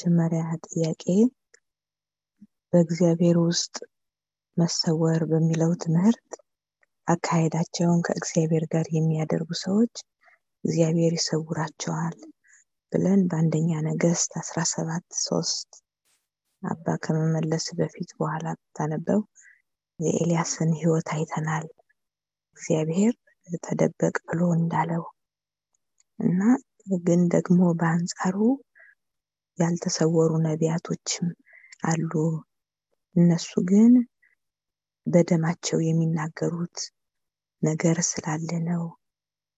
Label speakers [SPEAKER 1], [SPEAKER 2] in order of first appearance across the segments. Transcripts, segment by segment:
[SPEAKER 1] መጀመሪያ ጥያቄ በእግዚአብሔር ውስጥ መሰወር በሚለው ትምህርት አካሄዳቸውን ከእግዚአብሔር ጋር የሚያደርጉ ሰዎች እግዚአብሔር ይሰውራቸዋል ብለን በአንደኛ ነገስት አስራ ሰባት ሶስት አባ ከመመለስ በፊት በኋላ ብታነበው የኤልያስን ህይወት አይተናል። እግዚአብሔር ተደበቅ ብሎ እንዳለው እና ግን ደግሞ በአንጻሩ ያልተሰወሩ ነቢያቶችም አሉ። እነሱ ግን በደማቸው የሚናገሩት ነገር ስላለ ነው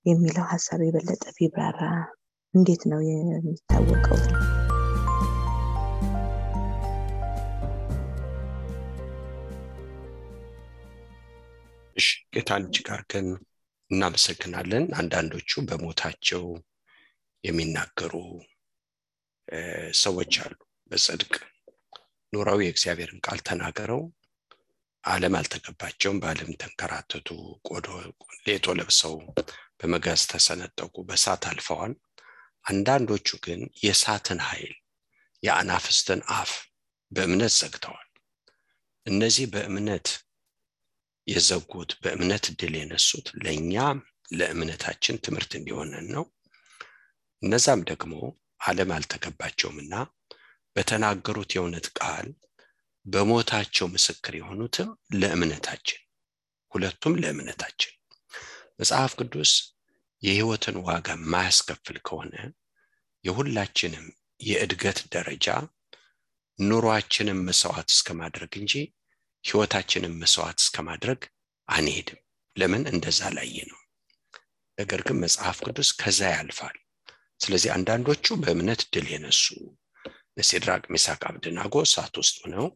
[SPEAKER 1] የሚለው ሀሳብ የበለጠ ቢብራራ እንዴት ነው የሚታወቀው?
[SPEAKER 2] እሺ ጌታን እጅግ አድርገን እናመሰግናለን። አንዳንዶቹ በሞታቸው የሚናገሩ ሰዎች አሉ። በጽድቅ ኑረው የእግዚአብሔርን ቃል ተናገረው ዓለም አልተገባቸውም። በዓለም ተንከራተቱ፣ ቆዶ ሌጦ ለብሰው በመጋዝ ተሰነጠቁ፣ በእሳት አልፈዋል። አንዳንዶቹ ግን የእሳትን ኃይል የአናፍስትን አፍ በእምነት ዘግተዋል። እነዚህ በእምነት የዘጉት በእምነት ድል የነሱት ለእኛ ለእምነታችን ትምህርት እንዲሆነን ነው። እነዛም ደግሞ ዓለም አልተገባቸውምና በተናገሩት የእውነት ቃል በሞታቸው ምስክር የሆኑትም ለእምነታችን ሁለቱም ለእምነታችን መጽሐፍ ቅዱስ የህይወትን ዋጋ የማያስከፍል ከሆነ የሁላችንም የእድገት ደረጃ ኑሯችንን መስዋዕት እስከ ማድረግ እንጂ ህይወታችንን መስዋዕት እስከ ማድረግ አንሄድም። ለምን እንደዛ ላይ ነው። ነገር ግን መጽሐፍ ቅዱስ ከዛ ያልፋል። ስለዚህ አንዳንዶቹ በእምነት ድል የነሱ ሲድራቅ፣ ሚሳቅ፣ አብደናጎ እሳት ውስጥ ሆነው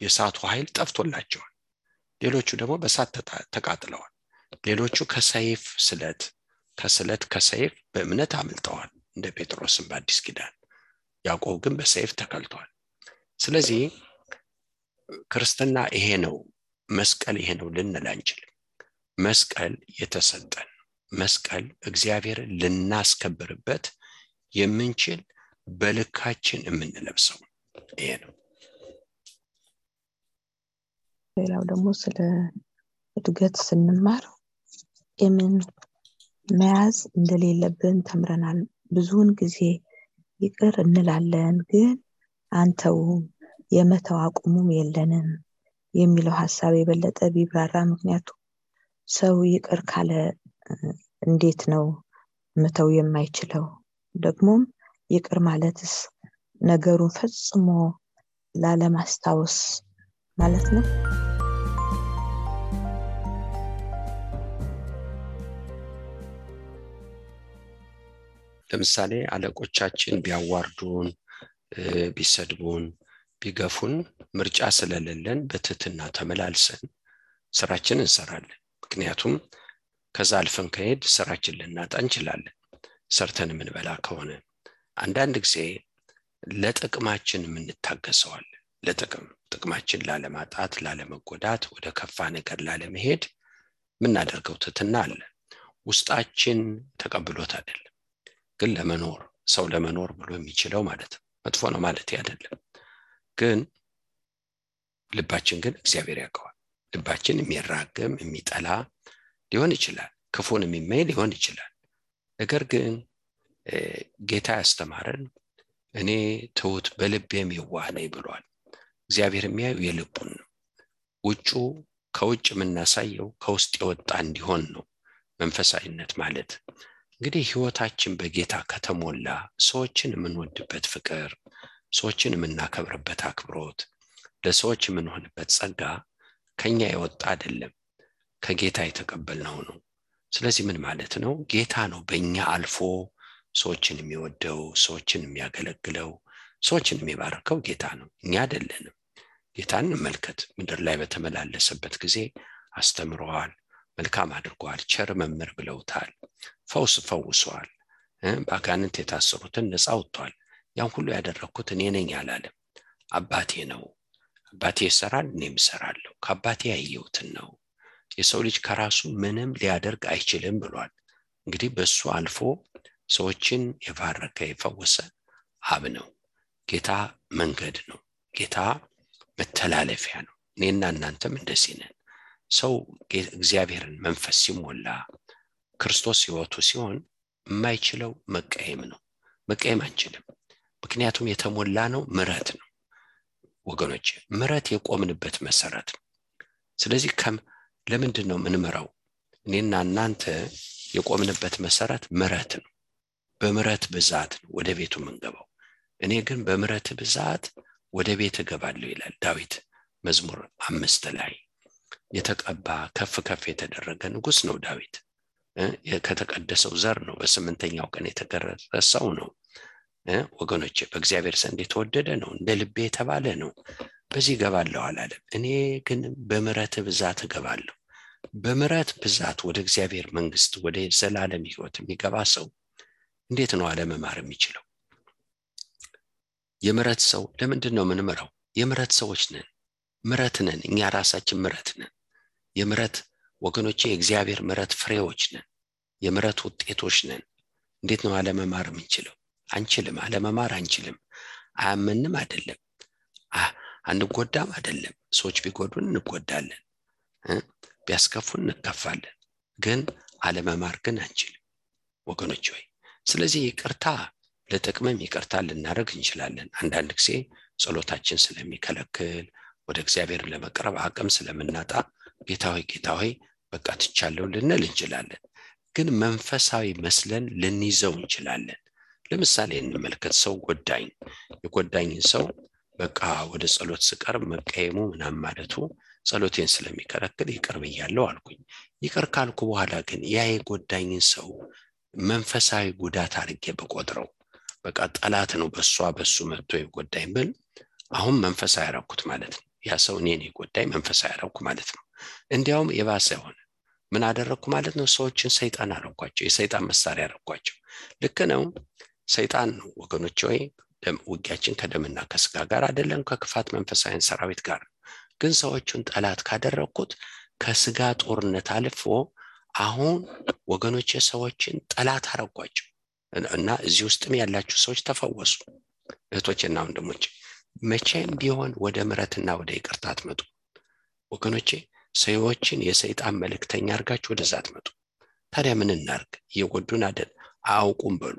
[SPEAKER 2] የእሳቱ ኃይል ጠፍቶላቸዋል። ሌሎቹ ደግሞ በእሳት ተቃጥለዋል። ሌሎቹ ከሰይፍ ስለት ከስለት ከሰይፍ በእምነት አምልጠዋል፣ እንደ ጴጥሮስም በአዲስ ኪዳን። ያዕቆብ ግን በሰይፍ ተቀልቷል። ስለዚህ ክርስትና ይሄ ነው፣ መስቀል ይሄ ነው ልንል አንችልም። መስቀል የተሰጠን መስቀል እግዚአብሔርን ልናስከብርበት የምንችል በልካችን የምንለብሰው ይሄ ነው።
[SPEAKER 1] ሌላው ደግሞ ስለ እድገት ስንማር የምን መያዝ እንደሌለብን ተምረናል። ብዙውን ጊዜ ይቅር እንላለን፣ ግን አንተውም የመተው አቁሙም የለንም የሚለው ሀሳብ የበለጠ ቢብራራ። ምክንያቱም ሰው ይቅር ካለ እንዴት ነው መተው የማይችለው? ደግሞም ይቅር ማለትስ ነገሩን ፈጽሞ ላለማስታወስ ማለት ነው።
[SPEAKER 2] ለምሳሌ አለቆቻችን ቢያዋርዱን ቢሰድቡን ቢገፉን ምርጫ ስለሌለን በትህትና ተመላልሰን ስራችን እንሰራለን ምክንያቱም ከዛ አልፈን ከሄድ ስራችን ልናጣ እንችላለን ሰርተን የምንበላ ከሆነ አንዳንድ ጊዜ ለጥቅማችን የምንታገሰዋል ለጥቅም ጥቅማችን ላለማጣት ላለመጎዳት ወደ ከፋ ነገር ላለመሄድ የምናደርገው ትትና አለ። ውስጣችን ተቀብሎት አይደለም ግን ለመኖር ሰው ለመኖር ብሎ የሚችለው ማለት ነው። መጥፎ ነው ማለት አይደለም። ግን ልባችን ግን እግዚአብሔር ያውቀዋል። ልባችን የሚራገም የሚጠላ ሊሆን ይችላል። ክፉን የሚመኝ ሊሆን ይችላል ነገር ግን ጌታ ያስተማረን እኔ ትውት በልቤም የዋህ ነኝ ብሏል። እግዚአብሔር የሚያዩ የልቡን ነው። ውጩ ከውጭ የምናሳየው ከውስጥ የወጣ እንዲሆን ነው መንፈሳዊነት ማለት። እንግዲህ ህይወታችን በጌታ ከተሞላ ሰዎችን የምንወድበት ፍቅር ሰዎችን የምናከብርበት አክብሮት ለሰዎች የምንሆንበት ጸጋ ከኛ የወጣ አይደለም። ከጌታ የተቀበልነው ነው ስለዚህ ምን ማለት ነው? ጌታ ነው በእኛ አልፎ ሰዎችን የሚወደው ሰዎችን የሚያገለግለው ሰዎችን የሚባርከው ጌታ ነው። እኛ አይደለንም። ጌታን እንመልከት። ምድር ላይ በተመላለሰበት ጊዜ አስተምረዋል መልካም አድርገዋል ቸር መምህር ብለውታል ፈውስ ፈውሰዋል በአጋንንት የታሰሩትን ነፃ ወጥቷል ያን ሁሉ ያደረግኩት እኔ ነኝ አላለም። አባቴ ነው። አባቴ ይሰራል እኔም እሰራለሁ። ከአባቴ ያየሁትን ነው የሰው ልጅ ከራሱ ምንም ሊያደርግ አይችልም ብሏል። እንግዲህ በሱ አልፎ ሰዎችን የባረከ የፈወሰ አብ ነው። ጌታ መንገድ ነው። ጌታ መተላለፊያ ነው። እኔና እናንተም እንደዚህ ነን። ሰው እግዚአብሔርን መንፈስ ሲሞላ ክርስቶስ ህይወቱ ሲሆን የማይችለው መቀየም ነው። መቀየም አንችልም። ምክንያቱም የተሞላ ነው ምረት ነው። ወገኖች ምረት የቆምንበት መሰረት ነው። ስለዚህ ለምንድን ነው ምንምረው እኔና እናንተ የቆምንበት መሰረት ምረት ነው። በምረት ብዛት ነው ወደ ቤቱ የምንገባው። እኔ ግን በምረት ብዛት ወደ ቤት እገባለሁ ይላል ዳዊት መዝሙር አምስት ላይ። የተቀባ ከፍ ከፍ የተደረገ ንጉስ ነው ዳዊት። ከተቀደሰው ዘር ነው በስምንተኛው ቀን የተገረዘ ሰው ነው ወገኖች በእግዚአብሔር ዘንድ የተወደደ ነው እንደ ልቤ የተባለ ነው። በዚህ እገባለሁ አላለም። እኔ ግን በምረት ብዛት እገባለሁ በምረት ብዛት ወደ እግዚአብሔር መንግስት ወደ ዘላለም ህይወት የሚገባ ሰው እንዴት ነው አለመማር የሚችለው? የምረት ሰው ለምንድን ነው ምንምረው የምረት ሰዎች ነን ምረት ነን እኛ ራሳችን ምረት ነን። የምረት ወገኖቼ የእግዚአብሔር ምረት ፍሬዎች ነን የምረት ውጤቶች ነን። እንዴት ነው አለመማር የምንችለው? አንችልም አለመማር አንችልም። አያምንም? አይደለም። አንጎዳም? አይደለም። ሰዎች ቢጎዱን እንጎዳለን ቢያስከፉን እንከፋለን። ግን አለመማር ግን አንችልም። ወገኖች ወይ ስለዚህ ይቅርታ ለጥቅምም ይቅርታ ልናደርግ እንችላለን። አንዳንድ ጊዜ ጸሎታችን ስለሚከለክል ወደ እግዚአብሔር ለመቅረብ አቅም ስለምናጣ ጌታ ሆይ ጌታ ሆይ በቃ ትቻለው ልንል እንችላለን። ግን መንፈሳዊ መስለን ልንይዘው እንችላለን። ለምሳሌ እንመልከት። ሰው ጎዳኝ የጎዳኝን ሰው በቃ ወደ ጸሎት ስቀርብ መቀየሙ ምናም ማለቱ ጸሎቴን ስለሚከለክል ይቅር ብያለው አልኩኝ። ይቅር ካልኩ በኋላ ግን ያ የጎዳኝን ሰው መንፈሳዊ ጉዳት አድርጌ በቆጥረው በቃ ጠላት ነው በሷ በሱ መጥቶ የጎዳኝ ብል አሁን መንፈሳዊ ያረኩት ማለት ነው። ያ ሰው እኔን የጎዳኝ መንፈሳዊ ያረኩ ማለት ነው። እንዲያውም የባሰ ሆነ። ምን አደረግኩ ማለት ነው? ሰዎችን ሰይጣን አረኳቸው የሰይጣን መሳሪያ አረኳቸው ልክ ነው። ሰይጣን ወገኖች ወይ ውጊያችን ከደምና ከስጋ ጋር አይደለም ከክፋት መንፈሳዊን ሰራዊት ጋር ግን ሰዎቹን ጠላት ካደረግኩት ከስጋ ጦርነት አልፎ አሁን ወገኖች ሰዎችን ጠላት አረጓቸው እና እዚህ ውስጥም ያላችሁ ሰዎች ተፈወሱ። እህቶችና ወንድሞች መቼም ቢሆን ወደ ምረትና ወደ ይቅርታ አትመጡ። ወገኖቼ ሰዎችን የሰይጣን መልእክተኛ አድርጋችሁ ወደዛ አትመጡ። ታዲያ ምን እናርግ? እየጎዱን አደል አያውቁም በሉ።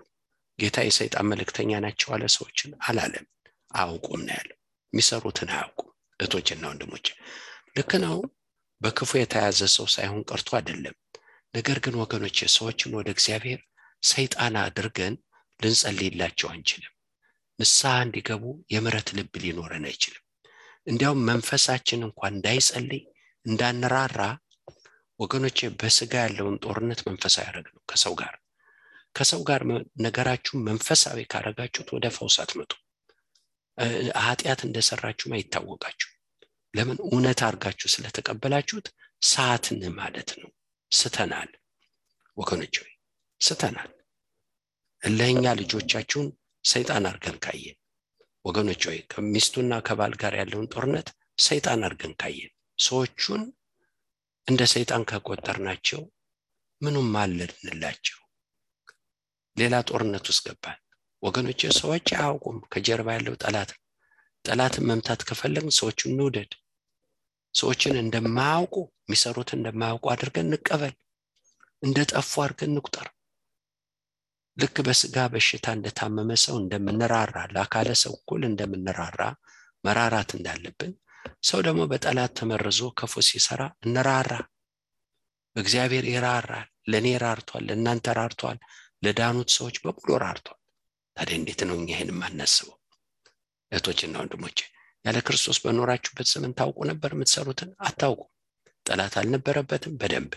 [SPEAKER 2] ጌታ የሰይጣን መልእክተኛ ናቸው አለ ሰዎችን። አላለም። አያውቁም ነው ያለው። የሚሰሩትን አያውቁም እህቶችና ወንድሞች ልክ ነው። በክፉ የተያዘ ሰው ሳይሆን ቀርቶ አይደለም። ነገር ግን ወገኖች ሰዎችን ወደ እግዚአብሔር ሰይጣን አድርገን ልንጸልይላቸው አንችልም። ንስሐ እንዲገቡ የምረት ልብ ሊኖረን አይችልም። እንዲያውም መንፈሳችን እንኳን እንዳይጸልይ እንዳንራራ ወገኖቼ በስጋ ያለውን ጦርነት መንፈሳዊ ያደረግ ነው ከሰው ጋር። ከሰው ጋር ነገራችሁ መንፈሳዊ ካረጋችሁት ወደ ፈውስ አትመጡ ኃጢአት እንደሰራችሁም አይታወቃችሁ ለምን? እውነት አድርጋችሁ ስለተቀበላችሁት ሳትን ማለት ነው። ስተናል። ወገኖች ወይ ስተናል። እለኛ ልጆቻችሁን ሰይጣን አድርገን ካየን ወገኖች ወይ ከሚስቱና ከባል ጋር ያለውን ጦርነት ሰይጣን አድርገን ካየን ሰዎቹን እንደ ሰይጣን ከቆጠርናቸው ምኑም አለንላቸው። ሌላ ጦርነት ውስጥ ገባል ወገኖች ሰዎች አያውቁም ከጀርባ ያለው ጠላት። ጠላትን መምታት ከፈለግን ሰዎችን እንውደድ። ሰዎችን እንደማያውቁ የሚሰሩት እንደማያውቁ አድርገን እንቀበል። እንደ ጠፉ አድርገን እንቁጠር። ልክ በስጋ በሽታ እንደታመመ ሰው እንደምንራራ ለአካለ ሰው እኩል እንደምንራራ መራራት እንዳለብን ሰው ደግሞ በጠላት ተመርዞ ክፉ ሲሰራ እንራራ። እግዚአብሔር ይራራል። ለእኔ ራርቷል ለእናንተ ራርቷል ለዳኑት ሰዎች በሙሉ ራርቷል ታዲያ እንዴት ነው እኛ ይህን የማናስበው? እህቶችና ወንድሞቼ ያለ ክርስቶስ በኖራችሁበት ዘመን ታውቁ ነበር የምትሰሩትን? አታውቁ ጠላት አልነበረበትም በደንብ።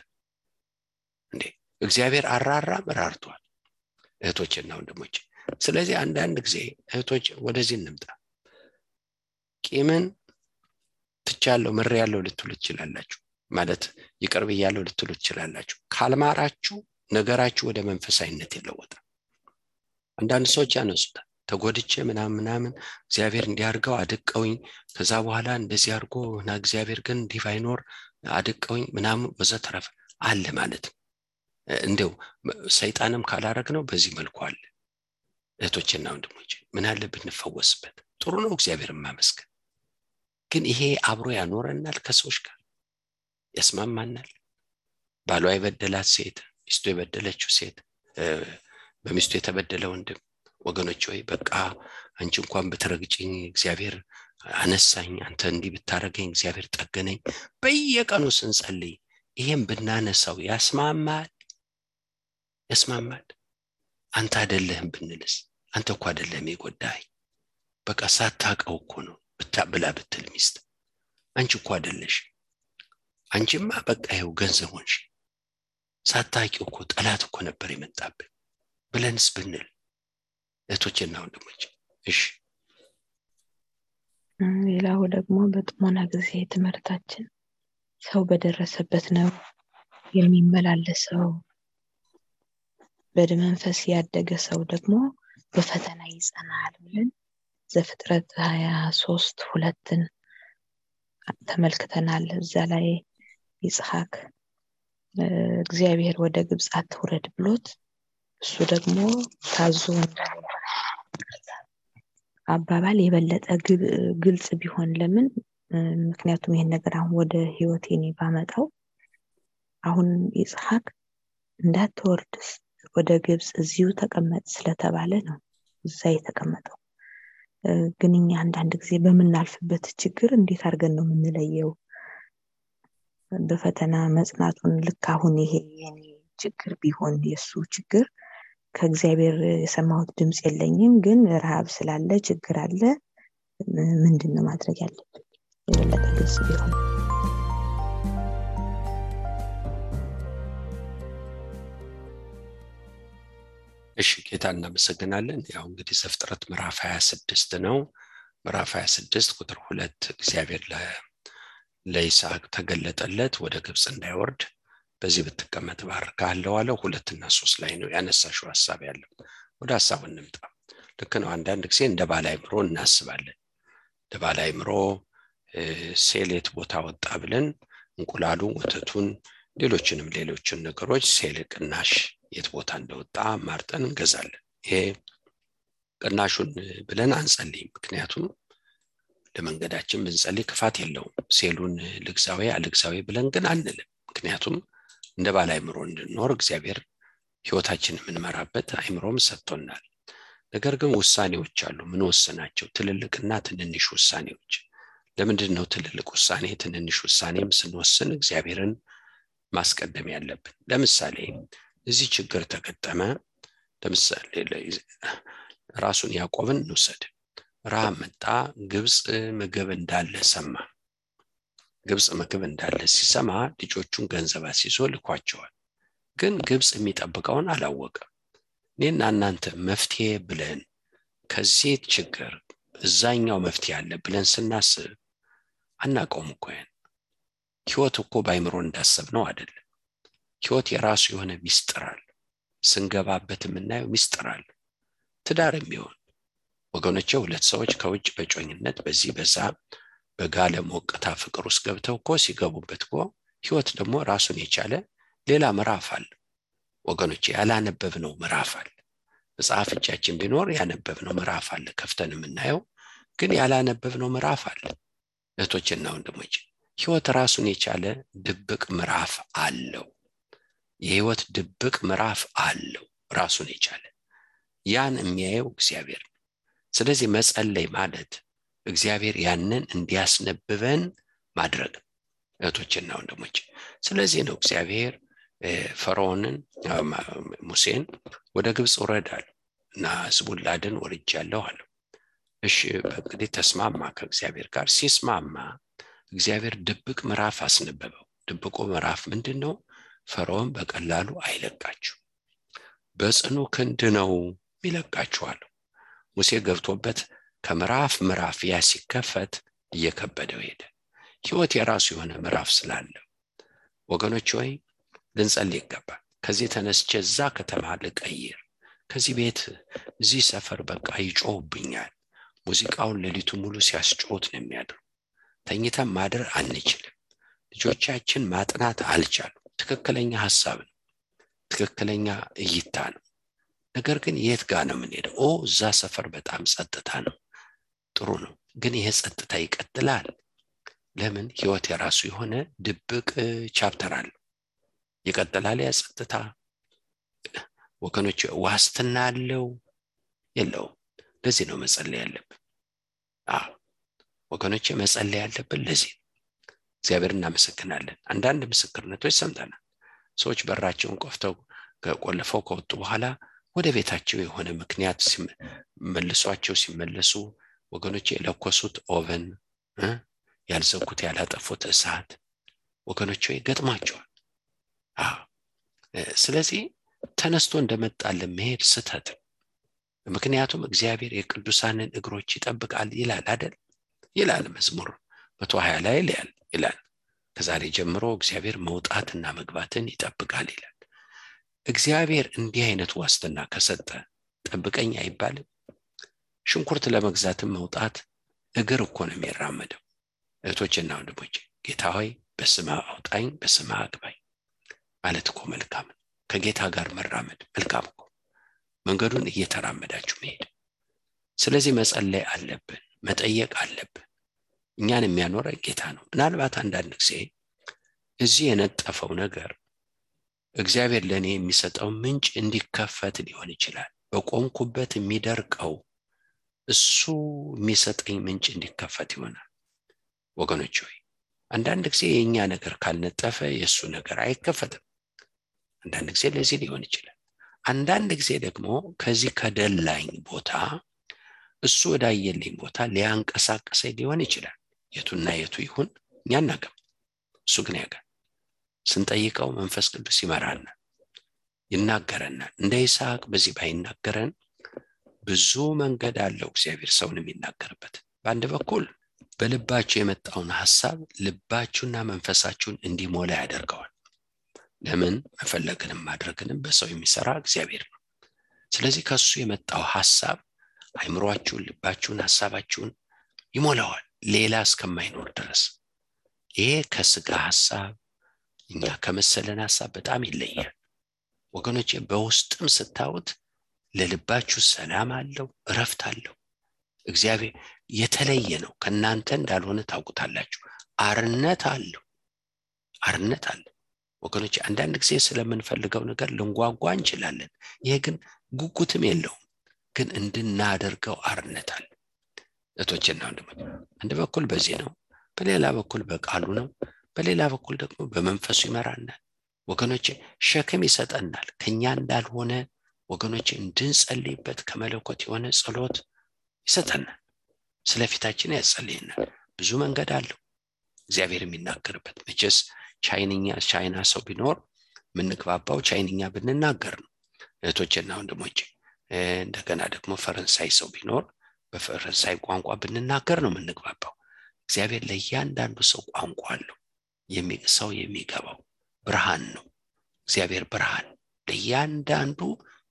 [SPEAKER 2] እንዴ! እግዚአብሔር አራራም ራርቷል እህቶችና ወንድሞች ስለዚህ አንዳንድ ጊዜ እህቶች ወደዚህ እንምጣ። ቂምን ትቻለው ምር ያለው ልትሉ ትችላላችሁ። ማለት ይቅርብ እያለው ልትሉ ትችላላችሁ። ካልማራችሁ ነገራችሁ ወደ መንፈሳዊነት ይለወጣል አንዳንድ ሰዎች ያነሱታል ተጎድቼ ምናምን ምናምን እግዚአብሔር እንዲያርገው አድቀውኝ ከዛ በኋላ እንደዚህ አድርጎ እና እግዚአብሔር ግን እንዲህ ባይኖር አድቀውኝ ምናምን ወዘተረፈ አለ ማለት ነው። እንዲው ሰይጣንም ካላረግ ነው በዚህ መልኩ አለ። እህቶችና ወንድሞች ምን አለ ብንፈወስበት? ጥሩ ነው እግዚአብሔር ማመስገን ግን ይሄ አብሮ ያኖረናል ከሰዎች ጋር? ያስማማናል? ባሏ የበደላት ሴት ሚስቱ የበደለችው ሴት በሚስቱ የተበደለ ወንድም ወገኖች ወይ በቃ አንቺ እንኳን ብትረግጭኝ እግዚአብሔር አነሳኝ አንተ እንዲህ ብታረገኝ እግዚአብሔር ጠገነኝ። በየቀኑ ስንጸልይ ይሄም ብናነሳው ያስማማል? ያስማማል? አንተ አደለህም ብንልስ? አንተ እኮ አደለህም የጎዳኝ በቃ ሳታቀው እኮ ነው ብላ ብትል ሚስት። አንቺ እኮ አደለሽ አንቺማ በቃ ይኸው ገንዘብ ሆንሽ። ሳታቂው እኮ ጠላት እኮ ነበር የመጣብን ብለንስ ብንል እህቶችና ወንድሞች እሺ።
[SPEAKER 1] ሌላው ደግሞ በጥሞና ጊዜ ትምህርታችን ሰው በደረሰበት ነው የሚመላለሰው። በመንፈስ ያደገ ሰው ደግሞ በፈተና ይጸናል ብለን ዘፍጥረት ሀያ ሶስት ሁለትን ተመልክተናል። እዛ ላይ ይጽሐቅ እግዚአብሔር ወደ ግብፅ አትውረድ ብሎት እሱ ደግሞ ታዞ አባባል የበለጠ ግልጽ ቢሆን ለምን? ምክንያቱም ይህን ነገር አሁን ወደ ህይወቴ እኔ ባመጣው አሁን ይጽሐቅ እንዳትወርድ ወደ ግብፅ እዚሁ ተቀመጥ ስለተባለ ነው እዛ የተቀመጠው። ግን እኛ አንዳንድ ጊዜ በምናልፍበት ችግር እንዴት አድርገን ነው የምንለየው? በፈተና መጽናቱን ልክ አሁን ይሄ የኔ ችግር ቢሆን የእሱ ችግር ከእግዚአብሔር የሰማሁት ድምፅ የለኝም ግን ረሃብ ስላለ ችግር አለ። ምንድን ነው ማድረግ ያለብን? የበለጠ ግልጽ ቢሆን።
[SPEAKER 2] እሺ ጌታ እናመሰግናለን። ያው እንግዲህ ዘፍጥረት ምዕራፍ 26 ነው። ምዕራፍ 26 ቁጥር ሁለት እግዚአብሔር ለይስሐቅ ተገለጠለት ወደ ግብፅ እንዳይወርድ በዚህ ብትቀመጥ ባርካለሁ አለው። ሁለትና ሶስት ላይ ነው ያነሳሽው ሀሳብ ያለው። ወደ ሀሳቡ እንምጣ። ልክ ነው። አንዳንድ ጊዜ እንደ ባለ አይምሮ እናስባለን። እንደ ባለ አይምሮ sale የት ቦታ ወጣ ብለን እንቁላሉ ወተቱን ሌሎችንም ሌሎችን ነገሮች sale ቅናሽ የት ቦታ እንደወጣ መርጠን እንገዛለን። ይሄ ቅናሹን ብለን አንጸልይም። ምክንያቱም ለመንገዳችን ብንጸልይ ክፋት የለውም። sale ኡን ልግዛ ወይ አልግዛ ወይ ብለን ግን አንልም። ምክንያቱም እንደ ባለ አይምሮ እንድንኖር እግዚአብሔር ህይወታችን የምንመራበት አይምሮም ሰጥቶናል። ነገር ግን ውሳኔዎች አሉ። ምን ወስናቸው ትልልቅና ትንንሽ ውሳኔዎች። ለምንድን ነው ትልልቅ ውሳኔ? ትንንሽ ውሳኔም ስንወስን እግዚአብሔርን ማስቀደም ያለብን። ለምሳሌ እዚህ ችግር ተገጠመ። ለምሳሌ ራሱን ያዕቆብን እንውሰድ። ረሃብ መጣ ግብፅ ምግብ እንዳለ ሰማ ግብፅ ምግብ እንዳለ ሲሰማ ልጆቹን ገንዘብ አስይዞ ልኳቸዋል። ግን ግብፅ የሚጠብቀውን አላወቀም። እኔና እናንተ መፍትሄ ብለን ከዚህ ችግር እዛኛው መፍትሄ አለ ብለን ስናስብ አናቀውም እኮ ህይወት እኮ በአይምሮ እንዳሰብ ነው አይደለም። ህይወት የራሱ የሆነ ሚስጥር አለ ስንገባበት የምናየው ሚስጥር አለ ትዳር የሚሆን ወገኖቼ ሁለት ሰዎች ከውጭ በጮኝነት በዚህ በዛ በጋለ ሞቅታ ፍቅር ውስጥ ገብተው እኮ ሲገቡበት እኮ ህይወት ደግሞ ራሱን የቻለ ሌላ ምዕራፍ አለ። ወገኖቼ ያላነበብነው ምዕራፍ አለ። መጽሐፍ እጃችን ቢኖር ያነበብነው ምዕራፍ አለ ከፍተን የምናየው ግን ያላነበብነው ምዕራፍ አለ። እህቶችና ወንድሞች ህይወት ራሱን የቻለ ድብቅ ምዕራፍ አለው። የህይወት ድብቅ ምዕራፍ አለው ራሱን የቻለ። ያን የሚያየው እግዚአብሔር ነው። ስለዚህ መጸለይ ማለት እግዚአብሔር ያንን እንዲያስነብበን ማድረግ እህቶችና ወንድሞች ስለዚህ ነው እግዚአብሔር ፈርዖንን ሙሴን ወደ ግብፅ ውረዳል እና ህዝቡን ላድን ወርጃለሁ አለው። እሺ እንግዲህ ተስማማ ከእግዚአብሔር ጋር ሲስማማ እግዚአብሔር ድብቅ ምዕራፍ አስነበበው። ድብቁ ምዕራፍ ምንድን ነው ፈርዖን በቀላሉ አይለቃችሁ በጽኑ ክንድ ነው ይለቃችኋለሁ ሙሴ ገብቶበት ከምዕራፍ ምዕራፍ ያ ሲከፈት እየከበደው ሄደ። ህይወት የራሱ የሆነ ምዕራፍ ስላለው። ወገኖች ወይ ልንጸልይ ይገባል። ከዚህ ተነስቼ እዛ ከተማ ልቀይር። ከዚህ ቤት እዚህ ሰፈር በቃ ይጮህብኛል። ሙዚቃውን ሌሊቱ ሙሉ ሲያስጮት ነው የሚያድሩ ተኝተን ማደር አንችልም። ልጆቻችን ማጥናት አልቻሉ ትክክለኛ ሀሳብ ነው። ትክክለኛ እይታ ነው። ነገር ግን የት ጋር ነው የምንሄደው? ኦ እዛ ሰፈር በጣም ጸጥታ ነው ጥሩ ነው። ግን ይሄ ጸጥታ ይቀጥላል። ለምን? ህይወት የራሱ የሆነ ድብቅ ቻፕተር አለው። ይቀጥላል ያ ጸጥታ። ወገኖች ዋስትና አለው? የለውም። ለዚህ ነው መጸለይ ያለብን። ወገኖች መጸለይ ያለብን ለዚህ ነው። እግዚአብሔር እናመሰግናለን። አንዳንድ ምስክርነቶች ሰምተናል። ሰዎች በራቸውን ቆፍተው ቆልፈው ከወጡ በኋላ ወደ ቤታቸው የሆነ ምክንያት መልሷቸው ሲመለሱ ወገኖች የለኮሱት oven ያልዘጉት ያላጠፉት እሳት ወገኖች ገጥሟቸዋል። ስለዚህ ተነስቶ እንደመጣልን መሄድ ስህተት ምክንያቱም እግዚአብሔር የቅዱሳንን እግሮች ይጠብቃል ይላል አደል ይላል መዝሙር መቶ ሀያ ላይ ይላል። ከዛሬ ጀምሮ እግዚአብሔር መውጣትና መግባትን ይጠብቃል ይላል። እግዚአብሔር እንዲህ አይነት ዋስትና ከሰጠ ጠብቀኝ አይባልም ሽንኩርት ለመግዛትም መውጣት እግር እኮ ነው የሚራመደው። እህቶችና ወንድሞች ጌታ ሆይ በስማ አውጣኝ በስማ አግባኝ ማለት እኮ መልካም ከጌታ ጋር መራመድ መልካም እኮ መንገዱን እየተራመዳችሁ መሄድ። ስለዚህ መጸለይ አለብን መጠየቅ አለብን። እኛን የሚያኖረን ጌታ ነው። ምናልባት አንዳንድ ጊዜ እዚህ የነጠፈው ነገር እግዚአብሔር ለእኔ የሚሰጠው ምንጭ እንዲከፈት ሊሆን ይችላል። በቆምኩበት የሚደርቀው እሱ የሚሰጠኝ ምንጭ እንዲከፈት ይሆናል። ወገኖች ሆይ አንዳንድ ጊዜ የእኛ ነገር ካልነጠፈ የእሱ ነገር አይከፈትም። አንዳንድ ጊዜ ለዚህ ሊሆን ይችላል። አንዳንድ ጊዜ ደግሞ ከዚህ ከደላኝ ቦታ እሱ ወዳየልኝ ቦታ ሊያንቀሳቀሰኝ ሊሆን ይችላል። የቱና የቱ ይሁን እኛ እናገም እሱ ግን ያውቃል። ስንጠይቀው መንፈስ ቅዱስ ይመራናል ይናገረናል። እንደ ይስሐቅ በዚህ ባይናገረን ብዙ መንገድ አለው እግዚአብሔር ሰውን የሚናገርበት። በአንድ በኩል በልባችሁ የመጣውን ሀሳብ ልባችሁና መንፈሳችሁን እንዲሞላ ያደርገዋል። ለምን? መፈለግንም ማድረግንም በሰው የሚሰራ እግዚአብሔር ነው። ስለዚህ ከሱ የመጣው ሀሳብ አይምሯችሁን ልባችሁን ሀሳባችሁን ይሞላዋል ሌላ እስከማይኖር ድረስ። ይሄ ከስጋ ሀሳብ እኛ ከመሰለን ሀሳብ በጣም ይለያል። ወገኖቼ በውስጥም ስታዩት ለልባችሁ ሰላም አለው እረፍት አለው። እግዚአብሔር የተለየ ነው። ከእናንተ እንዳልሆነ ታውቁታላችሁ። አርነት አለው አርነት አለ ወገኖች አንዳንድ ጊዜ ስለምንፈልገው ነገር ልንጓጓ እንችላለን። ይሄ ግን ጉጉትም የለውም። ግን እንድናደርገው አርነት አለ እቶችና ወንድሞች አንድ በኩል በዚህ ነው በሌላ በኩል በቃሉ ነው በሌላ በኩል ደግሞ በመንፈሱ ይመራናል። ወገኖች ሸክም ይሰጠናል። ከኛ እንዳልሆነ ወገኖች እንድንጸልይበት ከመለኮት የሆነ ጸሎት ይሰጠናል። ስለፊታችን ያጸልይናል ብዙ መንገድ አለው። እግዚአብሔር የሚናገርበት መቼስ ቻይንኛ ቻይና ሰው ቢኖር የምንግባባው ቻይንኛ ብንናገር ነው። እህቶችና ወንድሞች እንደገና ደግሞ ፈረንሳይ ሰው ቢኖር በፈረንሳይ ቋንቋ ብንናገር ነው የምንግባባው። እግዚአብሔር ለእያንዳንዱ ሰው ቋንቋ አለው። ሰው የሚገባው ብርሃን ነው። እግዚአብሔር ብርሃን ለእያንዳንዱ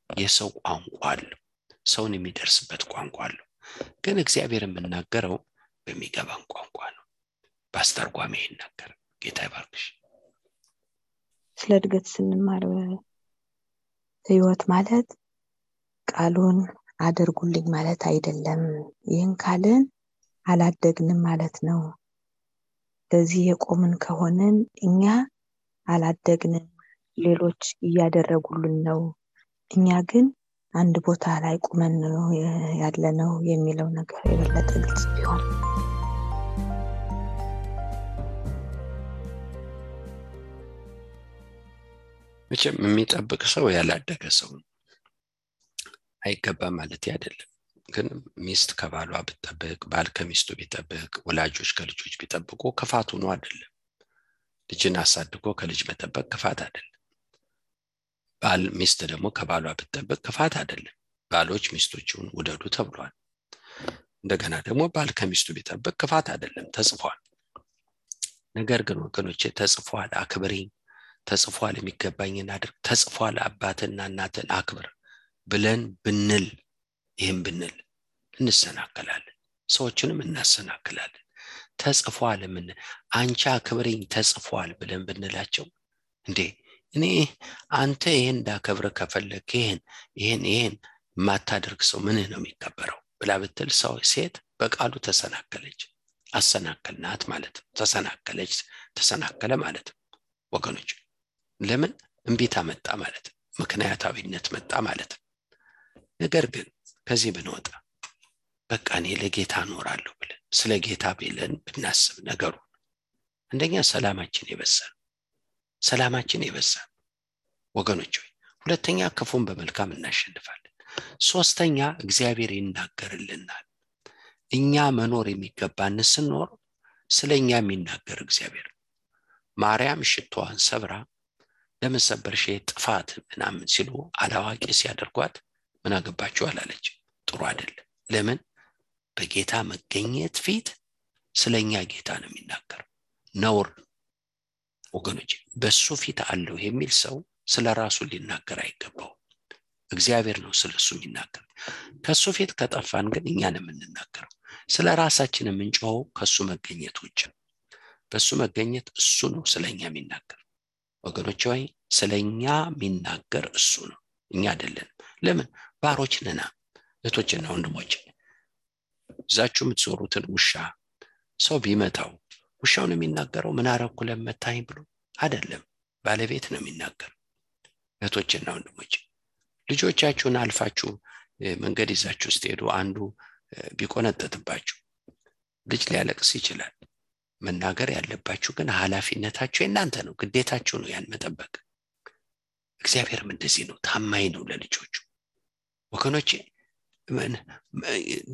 [SPEAKER 2] የሰው ቋንቋ አለው። ሰውን የሚደርስበት ቋንቋ አለው። ግን እግዚአብሔር የምናገረው በሚገባን ቋንቋ ነው። በአስተርጓሚ ይናገር ጌታ ይባርክሽ።
[SPEAKER 1] ስለ እድገት ስንማር ህይወት ማለት ቃሉን አድርጉልኝ ማለት አይደለም። ይህን ካልን አላደግንም ማለት ነው። ለዚህ የቆምን ከሆንን እኛ አላደግንም ሌሎች እያደረጉልን ነው እኛ ግን አንድ ቦታ ላይ ቁመን ነው ያለ ነው የሚለው ነገር የበለጠ ግልጽ ቢሆን።
[SPEAKER 2] መቼም የሚጠብቅ ሰው ያላደገ ሰው ነው። አይገባም ማለት አይደለም። ግን ሚስት ከባሏ ብትጠብቅ ባል ከሚስቱ ቢጠብቅ ወላጆች ከልጆች ቢጠብቁ ክፋቱ ነው አይደለም። ልጅን አሳድጎ ከልጅ መጠበቅ ክፋት አይደለም ባል ሚስት ደግሞ ከባሏ ብትጠብቅ ክፋት አይደለም። ባሎች ሚስቶችን ውደዱ ተብሏል። እንደገና ደግሞ ባል ከሚስቱ ቢጠብቅ ክፋት አይደለም ተጽፏል። ነገር ግን ወገኖቼ ተጽፏል አክብሪኝ ተጽፏል የሚገባኝን አድርግ ተጽፏል አባትና እናትን አክብር ብለን ብንል ይህም ብንል እንሰናከላለን ሰዎችንም እናሰናክላለን። ተጽፏል ምን አንቺ አክብሪኝ ተጽፏል ብለን ብንላቸው እንዴ እኔ አንተ ይህን እንዳከብረ ከፈለግ ይህን ይህን ይህን የማታደርግ ሰው ምንህ ነው የሚከበረው? ብላ ብትል ሰው ሴት በቃሉ ተሰናከለች። አሰናከልናት ማለት ተሰናከለች ተሰናከለ ማለት ወገኖች ለምን? እምቢታ መጣ ማለት ምክንያታዊነት መጣ ማለት ነገር ግን ከዚህ ብንወጣ በቃ እኔ ለጌታ እኖራለሁ ብለን ስለ ጌታ ብለን ብናስብ ነገሩ አንደኛ ሰላማችን የበዛ ሰላማችን የበዛ ወገኖች ሆይ ሁለተኛ ክፉን በመልካም እናሸንፋለን። ሶስተኛ እግዚአብሔር ይናገርልናል። እኛ መኖር የሚገባን ስንኖር ስለ እኛ የሚናገር እግዚአብሔር ማርያም ሽቶዋን ሰብራ ለምን ጥፋት ምናምን ሲሉ አላዋቂ ሲያደርጓት ምን አገባችሁ አላለች። ጥሩ አይደለም። ለምን? በጌታ መገኘት ፊት ስለ እኛ ጌታ ነው የሚናገር ነውር ወገኖች በሱ ፊት አለው የሚል ሰው ስለ ራሱ ሊናገር አይገባው እግዚአብሔር ነው ስለ እሱ የሚናገር ከእሱ ፊት ከጠፋን ግን እኛን የምንናገረው። ስለ ራሳችን የምንጮኸው ከእሱ መገኘት ውጭ በእሱ መገኘት እሱ ነው ስለ እኛ የሚናገር ወገኖች ወይ ስለ የሚናገር እሱ ነው። እኛ አይደለንም። ለምን? ባሮች ነና እህቶችና ወንድሞች ይዛችሁ የምትዞሩትን ውሻ ሰው ቢመታው ውሻውን የሚናገረው ምን አረኩ ለመታኝ ብሎ አይደለም። ባለቤት ነው የሚናገር እህቶችና ወንድሞች ልጆቻችሁን አልፋችሁ መንገድ ይዛችሁ ስትሄዱ አንዱ ቢቆነጠጥባችሁ ልጅ ሊያለቅስ ይችላል። መናገር ያለባችሁ ግን ኃላፊነታችሁ የእናንተ ነው ግዴታችሁ ነው ያን መጠበቅ። እግዚአብሔርም እንደዚህ ነው ታማኝ ነው ለልጆቹ። ወገኖቼ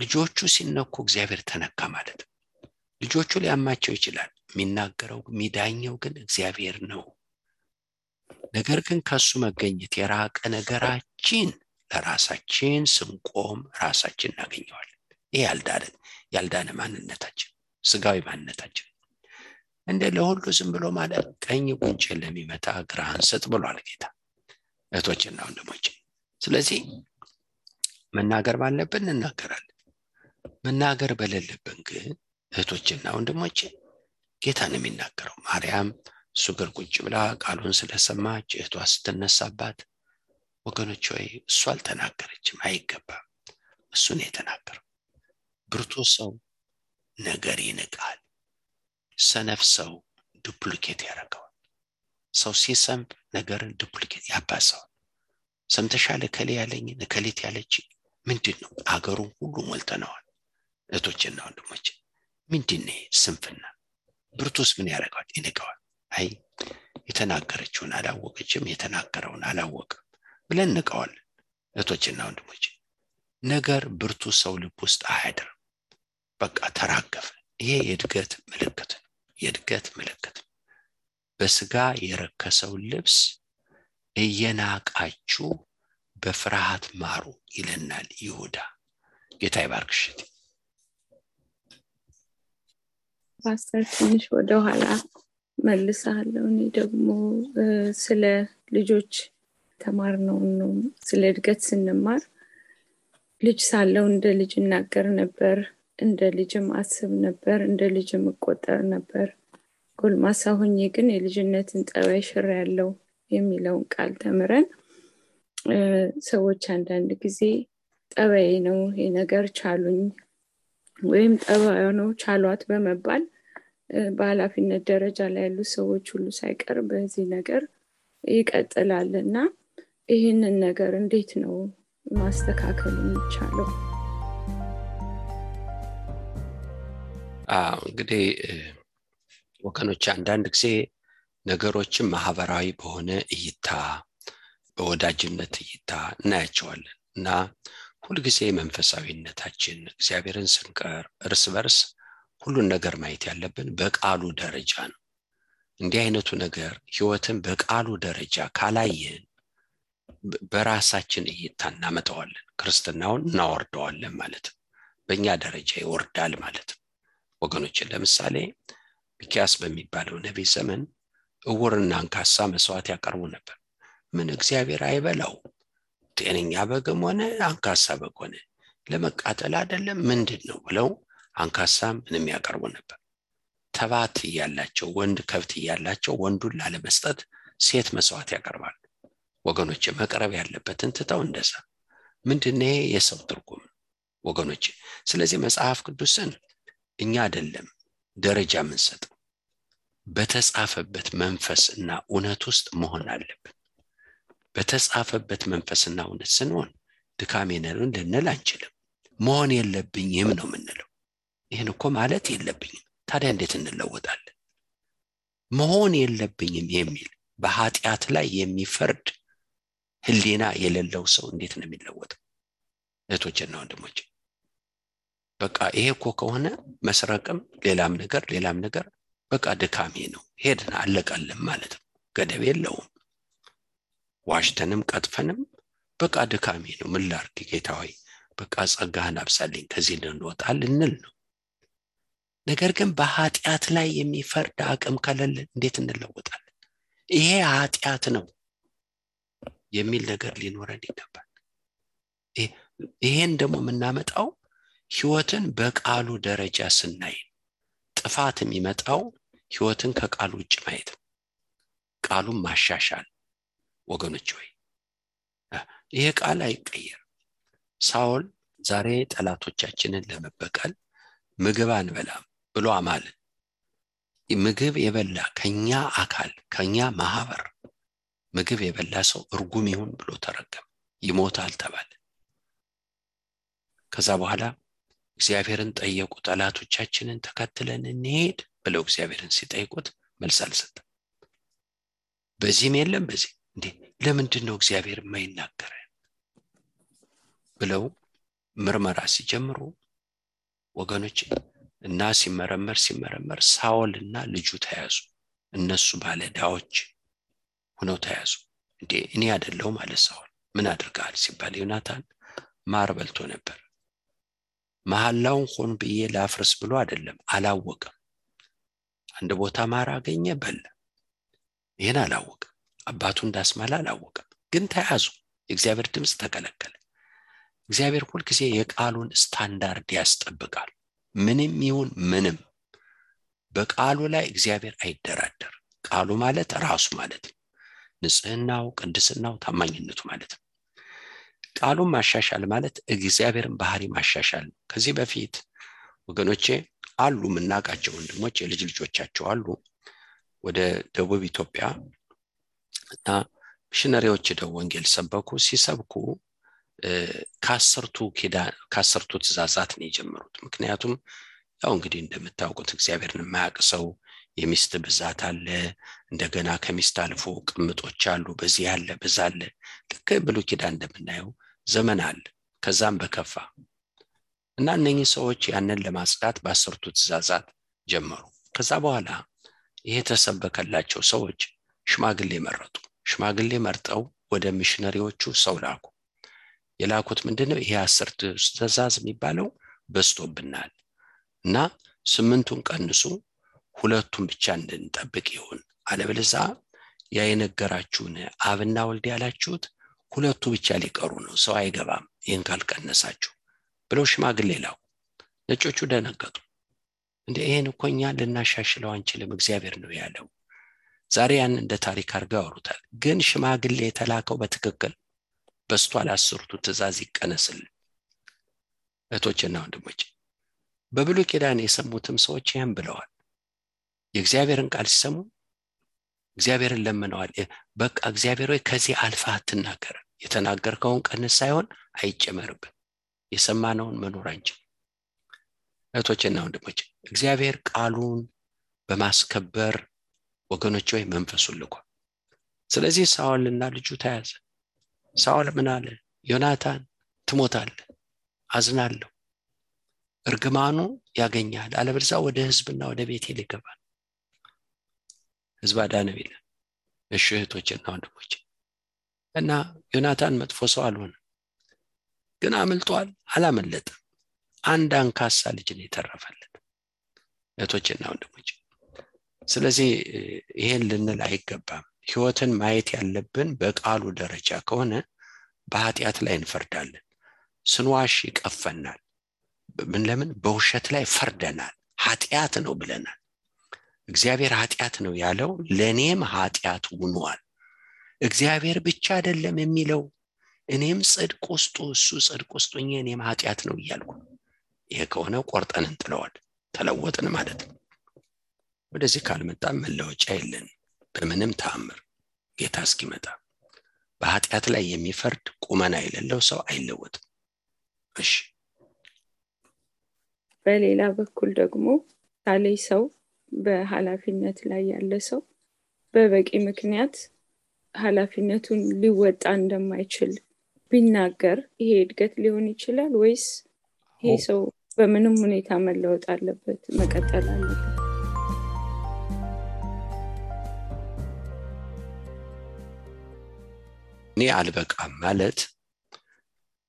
[SPEAKER 2] ልጆቹ ሲነኩ እግዚአብሔር ተነካ ማለት ነው ልጆቹ ሊያማቸው ይችላል። የሚናገረው የሚዳኘው ግን እግዚአብሔር ነው። ነገር ግን ከሱ መገኘት የራቀ ነገራችን ለራሳችን ስንቆም ራሳችን እናገኘዋለን። ይህ ያልዳነ ያልዳነ ማንነታችን ስጋዊ ማንነታችን። እንደ ለሁሉ ዝም ብሎ ማለት ቀኝ ጉንጭን ለሚመታ ግራህን ስጥ ብሏል ጌታ። እህቶችና ወንድሞች ስለዚህ መናገር ባለብን እናገራለን መናገር በሌለብን ግን እህቶችና ወንድሞች ጌታን የሚናገረው ማርያም እሱ ግር ቁጭ ብላ ቃሉን ስለሰማች እህቷ ስትነሳባት ወገኖች ወይ እሱ አልተናገረችም አይገባም። እሱን የተናገረው። ብርቱ ሰው ነገር ይንቃል። ሰነፍ ሰው ዱፕሊኬት ያደርገዋል። ሰው ሲሰንብ ነገርን ዱፕሊኬት ያባሰዋል ሰምተሻል እከሌ ያለኝን እከሌት ያለች ምንድን ነው አገሩን ሁሉ ሞልተነዋል። እህቶችና ወንድሞች ምንድን ስንፍና? ብርቱስ ምን ያደርገዋል ይንቀዋል። አይ የተናገረችውን አላወቀችም የተናገረውን አላወቅም ብለን ንቀዋል። እህቶችና ወንድሞች ነገር ብርቱ ሰው ልብ ውስጥ አያድርም። በቃ ተራገፈ። ይሄ የእድገት ምልክት ነው። የእድገት ምልክት በስጋ የረከሰው ልብስ እየናቃችሁ በፍርሃት ማሩ ይለናል ይሁዳ። ጌታ ይባርክሽት
[SPEAKER 3] ፓስተር ትንሽ ወደኋላ መልሳለሁ። እኔ ደግሞ ስለ ልጆች ተማርነው ነው ስለ እድገት ስንማር ልጅ ሳለው እንደ ልጅ እናገር ነበር እንደ ልጅም አስብ ነበር እንደ ልጅም እቆጠር ነበር። ጎልማሳ ሆኜ ግን የልጅነትን ጠባይ ሽር ያለው የሚለውን ቃል ተምረን ሰዎች አንዳንድ ጊዜ ጠባይ ነው ይሄ ነገር ቻሉኝ ወይም ጠባዩ ቻሏት በመባል በኃላፊነት ደረጃ ላይ ያሉ ሰዎች ሁሉ ሳይቀር በዚህ ነገር ይቀጥላል እና ይህንን ነገር እንዴት ነው ማስተካከል የሚቻለው?
[SPEAKER 2] እንግዲህ ወገኖች አንዳንድ ጊዜ ነገሮችን ማህበራዊ በሆነ እይታ በወዳጅነት እይታ እናያቸዋለን እና ሁልጊዜ መንፈሳዊነታችን እግዚአብሔርን ስንቀር እርስ በርስ ሁሉን ነገር ማየት ያለብን በቃሉ ደረጃ ነው። እንዲህ አይነቱ ነገር ህይወትን በቃሉ ደረጃ ካላየን በራሳችን እይታ እናመጣዋለን። ክርስትናውን እናወርደዋለን ማለት ነው። በእኛ ደረጃ ይወርዳል ማለት ነው። ወገኖችን ለምሳሌ ሚኪያስ በሚባለው ነቢይ ዘመን እውርና አንካሳ መስዋዕት ያቀርቡ ነበር። ምን እግዚአብሔር አይበላው ጤነኛ በግም ሆነ አንካሳ በግ ሆነ። ለመቃጠል አይደለም ምንድን ነው ብለው አንካሳ ምንም ያቀርቡ ነበር። ተባት እያላቸው ወንድ ከብት እያላቸው ወንዱን ላለመስጠት ሴት መስዋዕት ያቀርባሉ። ወገኖች መቅረብ ያለበትን ትተው እንደዛ። ምንድን ይሄ የሰው ትርጉም? ወገኖች ስለዚህ መጽሐፍ ቅዱስን እኛ አይደለም ደረጃ የምንሰጠው። በተጻፈበት መንፈስ እና እውነት ውስጥ መሆን አለብን በተጻፈበት መንፈስና እውነት ስንሆን ድካሜ ነን ልንል አንችልም። መሆን የለብኝም ነው የምንለው። ይህን እኮ ማለት የለብኝም። ታዲያ እንዴት እንለወጣለን? መሆን የለብኝም የሚል በኃጢአት ላይ የሚፈርድ ህሊና የሌለው ሰው እንዴት ነው የሚለወጠው? እህቶችና ወንድሞች በቃ ይሄ እኮ ከሆነ መስረቅም ሌላም ነገር ሌላም ነገር በቃ ድካሜ ነው። ሄድን አለቀልም ማለት ነው። ገደብ የለውም ዋሽተንም ቀጥፈንም በቃ ድካሜ ነው። ምን ላርግ ጌታ ሆይ? በቃ ጸጋህን አብሳልኝ ከዚህ ልንወጣ ልንል ነው። ነገር ግን በኃጢአት ላይ የሚፈርድ አቅም ከሌለን እንዴት እንለወጣለን? ይሄ ኃጢአት ነው የሚል ነገር ሊኖረን ይገባል። ይሄን ደግሞ የምናመጣው ህይወትን በቃሉ ደረጃ ስናይ ጥፋት የሚመጣው ህይወትን ከቃሉ ውጭ ማየት ነው። ቃሉን ማሻሻል ወገኖች ወይ ይሄ ቃል አይቀየር ሳውል ዛሬ ጠላቶቻችንን ለመበቀል ምግብ አንበላም ብሎ አማልን ምግብ የበላ ከኛ አካል ከኛ ማህበር ምግብ የበላ ሰው እርጉም ይሁን ብሎ ተረገም ይሞታል ተባለ። ከዛ በኋላ እግዚአብሔርን ጠየቁ። ጠላቶቻችንን ተከትለን እንሄድ ብለው እግዚአብሔርን ሲጠይቁት መልስ አልሰጠም። በዚህም የለም በዚህ እንዴ ለምንድን ነው እግዚአብሔር የማይናገረ ብለው ምርመራ ሲጀምሩ ወገኖች እና ሲመረመር ሲመረመር ሳኦል እና ልጁ ተያዙ። እነሱ ባለዳዎች ሁነው ተያዙ። እንዴ እኔ አደለው ማለት ሳኦል ምን አድርገሃል ሲባል ዮናታን ማር በልቶ ነበር። መሐላውን ሆን ብዬ ላፍርስ ብሎ አይደለም አላወቅም አንድ ቦታ ማር አገኘ በላ ይህን አላወቅም አባቱ እንዳስማላ አላወቅም ግን ተያዙ። የእግዚአብሔር ድምፅ ተከለከለ። እግዚአብሔር ሁልጊዜ የቃሉን ስታንዳርድ ያስጠብቃል። ምንም ይሁን ምንም በቃሉ ላይ እግዚአብሔር አይደራደር። ቃሉ ማለት ራሱ ማለት ነው። ንጽህናው ቅድስናው ታማኝነቱ ማለት ነው። ቃሉን ማሻሻል ማለት እግዚአብሔርን ባህሪ ማሻሻል ነው። ከዚህ በፊት ወገኖቼ አሉ የምናውቃቸው ወንድሞች የልጅ ልጆቻቸው አሉ። ወደ ደቡብ ኢትዮጵያ እና ሚሽነሪዎች ሄደው ወንጌል ሰበኩ። ሲሰብኩ ከአስርቱ ከአስርቱ ትእዛዛት ነው የጀመሩት። ምክንያቱም ያው እንግዲህ እንደምታውቁት እግዚአብሔርን የማያውቅ ሰው የሚስት ብዛት አለ። እንደገና ከሚስት አልፎ ቅምጦች አሉ። በዚህ ያለ በዛ አለ። ልክ ብሉ ኪዳን እንደምናየው ዘመን አለ። ከዛም በከፋ እና እነኚህ ሰዎች ያንን ለማጽዳት በአስርቱ ትእዛዛት ጀመሩ። ከዛ በኋላ ይሄ የተሰበከላቸው ሰዎች ሽማግሌ መረጡ። ሽማግሌ መርጠው ወደ ሚሽነሪዎቹ ሰው ላኩ። የላኩት ምንድነው? ይሄ አስር ትእዛዝ የሚባለው በስቶብናል እና ስምንቱን ቀንሱ ሁለቱም ብቻ እንድንጠብቅ ይሁን። አለበለዛ ያ የነገራችሁን አብና ወልድ ያላችሁት ሁለቱ ብቻ ሊቀሩ ነው። ሰው አይገባም ይህን ካልቀነሳችሁ ብለው ሽማግሌ ላኩ። ነጮቹ ደነገጡ። እንደ ይህን እኮ እኛ ልናሻሽለው አንችልም እግዚአብሔር ነው ያለው ዛሬ ያን እንደ ታሪክ አድርገው ያወሩታል። ግን ሽማግሌ የተላከው በትክክል በስቷል አስርቱ ትእዛዝ ይቀነስልን እህቶችና ወንድሞች በብሉ ኪዳን የሰሙትም ሰዎች ይህም ብለዋል። የእግዚአብሔርን ቃል ሲሰሙ እግዚአብሔርን ለምነዋል። በቃ እግዚአብሔር ወይ ከዚህ አልፋ አትናገር። የተናገርከውን ቀንስ ሳይሆን አይጨመርብን። የሰማነውን መኖር አንችል እህቶችና ወንድሞች እግዚአብሔር ቃሉን በማስከበር ወገኖች ወይ መንፈሱን ልኳል ስለዚህ ሳውልና ልጁ ተያዘ። ሳውል ምን አለ? ዮናታን ትሞታለ አዝናለሁ እርግማኑ ያገኛል። አለበለዛ ወደ ህዝብና ወደ ቤቴል ይገባል ህዝብ አዳነው ይላል። እሺ እህቶችና ወንድሞች እና ዮናታን መጥፎ ሰው አልሆነ ግን አምልጧል አላመለጠም። አንድ አንካሳ ልጅን የተረፈለት። እህቶችና ወንድሞች ስለዚህ ይሄን ልንል አይገባም። ህይወትን ማየት ያለብን በቃሉ ደረጃ ከሆነ በኃጢአት ላይ እንፈርዳለን። ስንዋሽ ይቀፈናል። ምን ለምን? በውሸት ላይ ፈርደናል። ኃጢአት ነው ብለናል። እግዚአብሔር ኃጢአት ነው ያለው ለእኔም ኃጢአት ውኗል እግዚአብሔር ብቻ አይደለም የሚለው እኔም ጽድቅ ውስጡ እሱ ጽድቅ ውስጡ እኔም ኃጢአት ነው እያልኩ ይሄ ከሆነ ቆርጠን እንጥለዋል ተለወጥን ማለት ነው ወደዚህ ካልመጣ መለወጫ የለን። በምንም ተአምር ጌታ እስኪመጣ በኃጢአት ላይ የሚፈርድ ቁመና የሌለው ሰው አይለወጥም። እሺ።
[SPEAKER 3] በሌላ በኩል ደግሞ ሳሌ ሰው በኃላፊነት ላይ ያለ ሰው በበቂ ምክንያት ኃላፊነቱን ሊወጣ እንደማይችል ቢናገር ይሄ እድገት ሊሆን ይችላል ወይስ ይሄ ሰው በምንም ሁኔታ መለወጥ አለበት መቀጠል አለበት
[SPEAKER 2] እኔ አልበቃም ማለት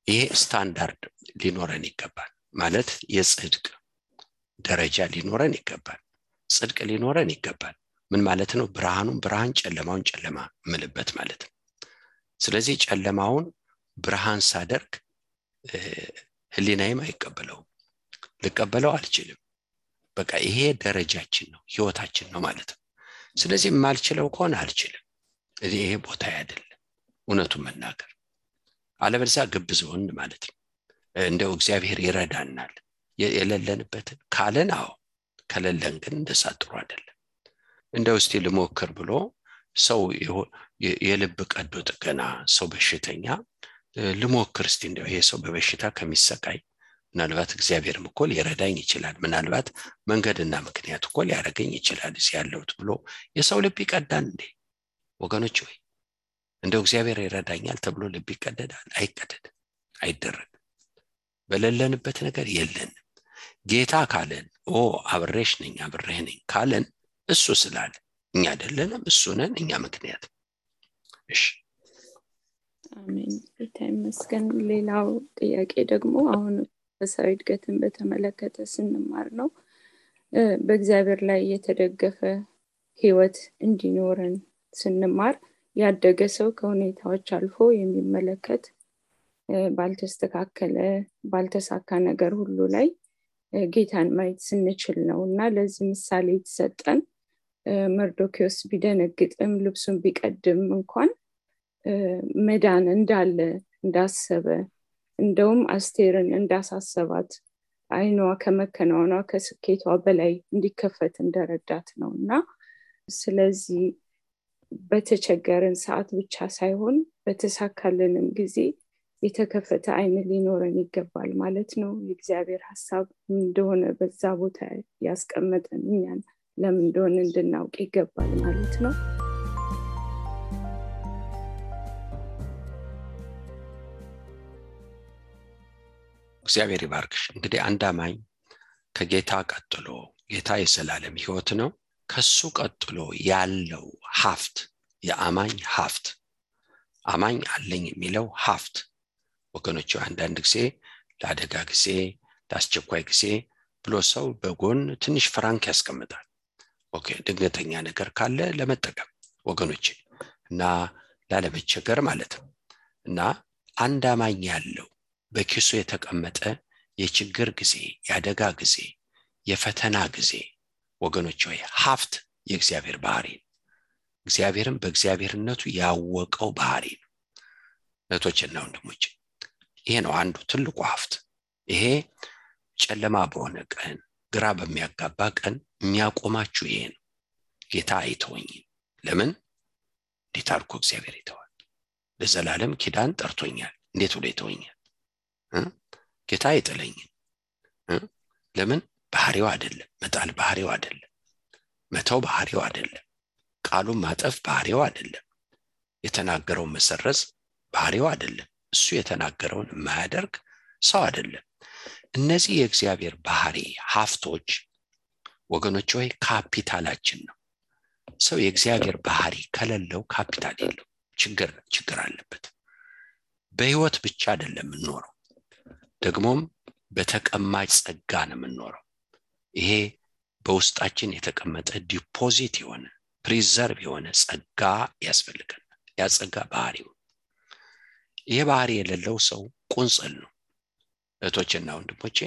[SPEAKER 2] ይሄ ስታንዳርድ ሊኖረን ይገባል። ማለት የጽድቅ ደረጃ ሊኖረን ይገባል። ጽድቅ ሊኖረን ይገባል። ምን ማለት ነው? ብርሃኑን ብርሃን ጨለማውን ጨለማ ምልበት ማለት ነው። ስለዚህ ጨለማውን ብርሃን ሳደርግ ህሊናይም አይቀበለውም። ልቀበለው አልችልም። በቃ ይሄ ደረጃችን ነው ህይወታችን ነው ማለት ነው። ስለዚህ የማልችለው ከሆነ አልችልም። ይሄ ቦታ አይደለም እውነቱን መናገር። አለበለዚያ ግብዝ ሆን ማለት ነው። እንደው እግዚአብሔር ይረዳናል። የሌለንበትን ካለን አዎ ከሌለን ግን እንደሳ ጥሩ አይደለም። እንደው እስቲ ልሞክር ብሎ ሰው የልብ ቀዶ ጥገና ሰው በሽተኛ ልሞክር እስቲ እንደው ይሄ ሰው በበሽታ ከሚሰቃይ ምናልባት እግዚአብሔርም እኮ ሊረዳኝ ይችላል። ምናልባት መንገድና ምክንያት እኮ ሊያደረገኝ ይችላል እዚህ ያለሁት ብሎ የሰው ልብ ይቀዳል እንዴ? ወገኖች ወይ እንደው እግዚአብሔር ይረዳኛል ተብሎ ልብ ይቀደዳል? አይቀደድም አይደረግም። በሌለንበት ነገር የለንም። ጌታ ካለን ኦ አብሬሽ ነኝ አብሬህ ነኝ ካለን እሱ ስላለ እኛ አይደለንም እሱ ነን እኛ ምክንያት እሺ።
[SPEAKER 3] አሜን። ሌላው ጥያቄ ደግሞ አሁን መንፈሳዊ እድገትን በተመለከተ ስንማር ነው። በእግዚአብሔር ላይ የተደገፈ ህይወት እንዲኖረን ስንማር ያደገ ሰው ከሁኔታዎች አልፎ የሚመለከት ባልተስተካከለ ባልተሳካ ነገር ሁሉ ላይ ጌታን ማየት ስንችል ነው። እና ለዚህ ምሳሌ የተሰጠን መርዶኪዎስ ቢደነግጥም ልብሱን ቢቀድም እንኳን መዳን እንዳለ እንዳሰበ እንደውም አስቴርን እንዳሳሰባት አይኗ ከመከናወኗ ከስኬቷ በላይ እንዲከፈት እንደረዳት ነው። እና ስለዚህ በተቸገርን ሰዓት ብቻ ሳይሆን በተሳካልንም ጊዜ የተከፈተ አይን ሊኖረን ይገባል ማለት ነው። የእግዚአብሔር ሀሳብ እንደሆነ በዛ ቦታ ያስቀመጠን እኛን ለምን እንደሆነ እንድናውቅ ይገባል ማለት ነው።
[SPEAKER 2] እግዚአብሔር ይባርክሽ። እንግዲህ አንድ አማኝ ከጌታ ቀጥሎ ጌታ የዘላለም ህይወት ነው ከሱ ቀጥሎ ያለው ሀፍት የአማኝ ሀፍት። አማኝ አለኝ የሚለው ሀፍት። ወገኖች አንዳንድ ጊዜ ለአደጋ ጊዜ ለአስቸኳይ ጊዜ ብሎ ሰው በጎን ትንሽ ፍራንክ ያስቀምጣል። ድንገተኛ ነገር ካለ ለመጠቀም ወገኖች እና ላለመቸገር ማለት ነው። እና አንድ አማኝ ያለው በኪሱ የተቀመጠ የችግር ጊዜ የአደጋ ጊዜ የፈተና ጊዜ ወገኖች ወይ ሀብት የእግዚአብሔር ባህሪ እግዚአብሔርም በእግዚአብሔርነቱ ያወቀው ባህሪ ነው። እህቶችና ወንድሞች ይሄ ነው አንዱ ትልቁ ሀብት። ይሄ ጨለማ በሆነ ቀን ግራ በሚያጋባ ቀን የሚያቆማችሁ ይሄ ነው። ጌታ አይተወኝም ለምን? እንዴት አድርጎ እግዚአብሔር ይተዋል? ለዘላለም ኪዳን ጠርቶኛል። እንዴት ብሎ ይተወኛል? ጌታ አይጥለኝም። ለምን ባህሪው አይደለም። መጣል ባህሪው አይደለም። መተው ባህሪው አይደለም። ቃሉን ማጠፍ ባህሪው አይደለም። የተናገረውን መሰረዝ ባህሪው አይደለም። እሱ የተናገረውን የማያደርግ ሰው አይደለም። እነዚህ የእግዚአብሔር ባህሪ ሀፍቶች ወገኖች ወይ ካፒታላችን ነው። ሰው የእግዚአብሔር ባህሪ ከሌለው ካፒታል የለው ችግር ችግር አለበት። በህይወት ብቻ አይደለም የምንኖረው ደግሞም በተቀማጭ ጸጋ ነው የምንኖረው ይሄ በውስጣችን የተቀመጠ deposit የሆነ preserve የሆነ ጸጋ ያስፈልገናል። ያ ጸጋ ባህሪው ይሄ ባህሪ የሌለው ሰው ቁንጽል ነው። እህቶችና ወንድሞቼ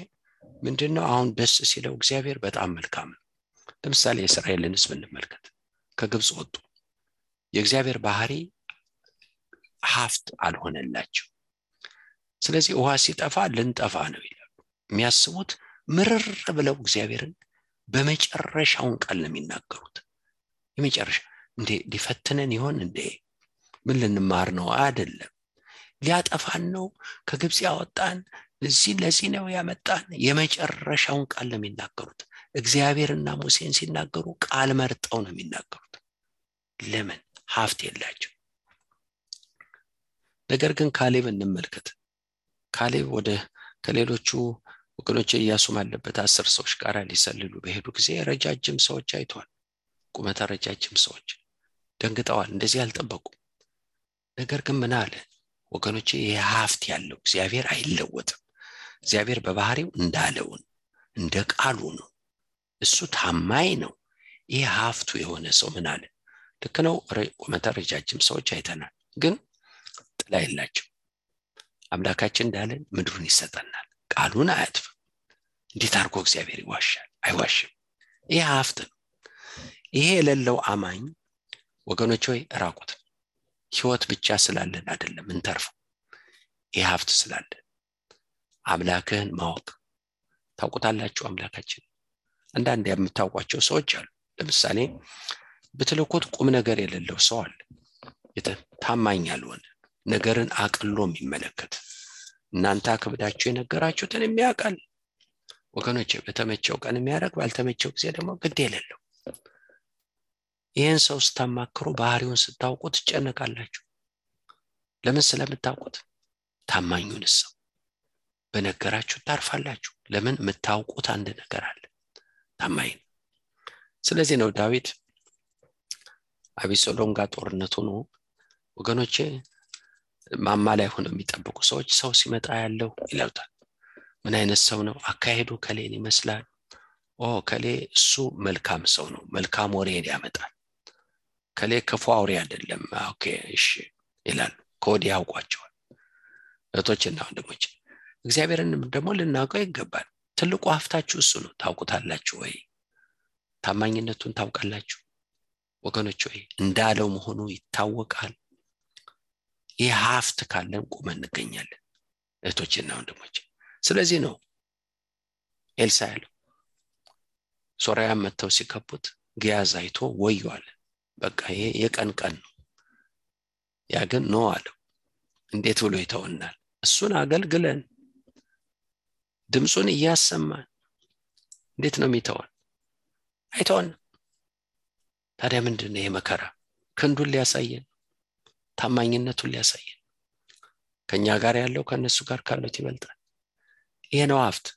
[SPEAKER 2] ምንድን ነው አሁን ደስ ሲለው እግዚአብሔር በጣም መልካም ነው። ለምሳሌ የእስራኤልን ህዝብ እንመልከት። ከግብፅ ወጡ። የእግዚአብሔር ባህሪ ሀፍት አልሆነላቸው። ስለዚህ ውሃ ሲጠፋ ልንጠፋ ነው ይላሉ። የሚያስቡት ምርር ብለው እግዚአብሔርን በመጨረሻውን ቃል ነው የሚናገሩት። የመጨረሻ እንዴ ሊፈትነን ይሆን እንዴ? ምን ልንማር ነው? አይደለም። ሊያጠፋን ነው? ከግብፅ ያወጣን? እዚህ ለዚህ ነው ያመጣን? የመጨረሻውን ቃል ነው የሚናገሩት። እግዚአብሔርና ሙሴን ሲናገሩ ቃል መርጠው ነው የሚናገሩት። ለምን? ሀፍት የላቸው። ነገር ግን ካሌብ እንመልከት። ካሌብ ወደ ከሌሎቹ ወገኖች እያሱም አለበት አስር ሰዎች ጋር ሊሰልሉ በሄዱ ጊዜ ረጃጅም ሰዎች አይተዋል። ቁመተ ረጃጅም ሰዎች ደንግጠዋል። እንደዚህ አልጠበቁም። ነገር ግን ምን አለ? ወገኖች ይህ ያለው እግዚአብሔር አይለወጥም። እግዚአብሔር በባህሪው እንዳለውን እንደ ቃሉ ነው እሱ ታማኝ ነው። ይህ ሀፍቱ የሆነ ሰው ምን አለ? ልክ ነው። ቁመተ ረጃጅም ሰዎች አይተናል ግን ጥላ የላቸው። አምላካችን እንዳለን ምድሩን ይሰጠናል ቃሉን አያጥፍም። እንዴት አድርጎ እግዚአብሔር ይዋሻል? አይዋሽም። ይህ ሀፍት ነው። ይሄ የሌለው አማኝ ወገኖች ወይ ራቁት ህይወት ብቻ ስላለን አይደለም እንተርፈው ይህ ሀብት ስላለን። አምላክህን ማወቅ። ታውቁታላችሁ አምላካችን? አንዳንድ የምታውቋቸው ሰዎች አሉ። ለምሳሌ ብትልኩት ቁም ነገር የሌለው ሰው አለ። ታማኝ ያልሆነ ነገርን አቅሎ የሚመለከት እናንተ አክብዳችሁ የነገራችሁትን የሚያውቃል። ወገኖች በተመቸው ቀን የሚያደርግ ባልተመቸው ጊዜ ደግሞ ግድ የሌለው። ይህን ሰው ስታማክሩ ባህሪውን ስታውቁ ትጨነቃላችሁ። ለምን ስለምታውቁት? ታማኙን ሰው በነገራችሁ ታርፋላችሁ። ለምን? የምታውቁት አንድ ነገር አለ። ታማኝ ስለዚህ ነው ዳዊት አቢሶሎም ጋር ጦርነት ሆኖ ወገኖቼ ማማ ላይ ሆነው የሚጠብቁ ሰዎች ሰው ሲመጣ ያለው ይለውታል ምን አይነት ሰው ነው? አካሄዱ እከሌን ይመስላል? ኦ እከሌ እሱ መልካም ሰው ነው። መልካም ወሬን ያመጣል። እከሌ ክፉ አውሬ አይደለም። okay እሺ ይላሉ። ከወዲህ ያውቋቸዋል። እህቶችና ወንድሞች እግዚአብሔርን ደግሞ ልናውቀው ይገባል። ትልቁ ሀብታችሁ እሱ ነው። ታውቁታላችሁ ወይ? ታማኝነቱን ታውቃላችሁ? ወገኖች ወይ እንዳለው መሆኑ ይታወቃል ይህ ሀብት ካለን ቆመን እንገኛለን። እህቶችና ወንድሞች ስለዚህ ነው ኤልሳዕ ያለው። ሶርያውያን መጥተው ሲከቡት ግያዝ አይቶ ወየዋል በቃ ይሄ የቀን ቀን ነው። ያ ግን no አለው። እንዴት ብሎ ይተውናል እሱን አገልግለን ድምፁን እያሰማን እንዴት ነው የሚተወን? አይተወን ታዲያ ምንድን ይሄ መከራ? ክንዱን ሊያሳየን ታማኝነቱን ሊያሳየን ከኛ ጋር ያለው ከእነሱ ጋር ካሉት ይበልጣል። ይሄ ነው ሀብት።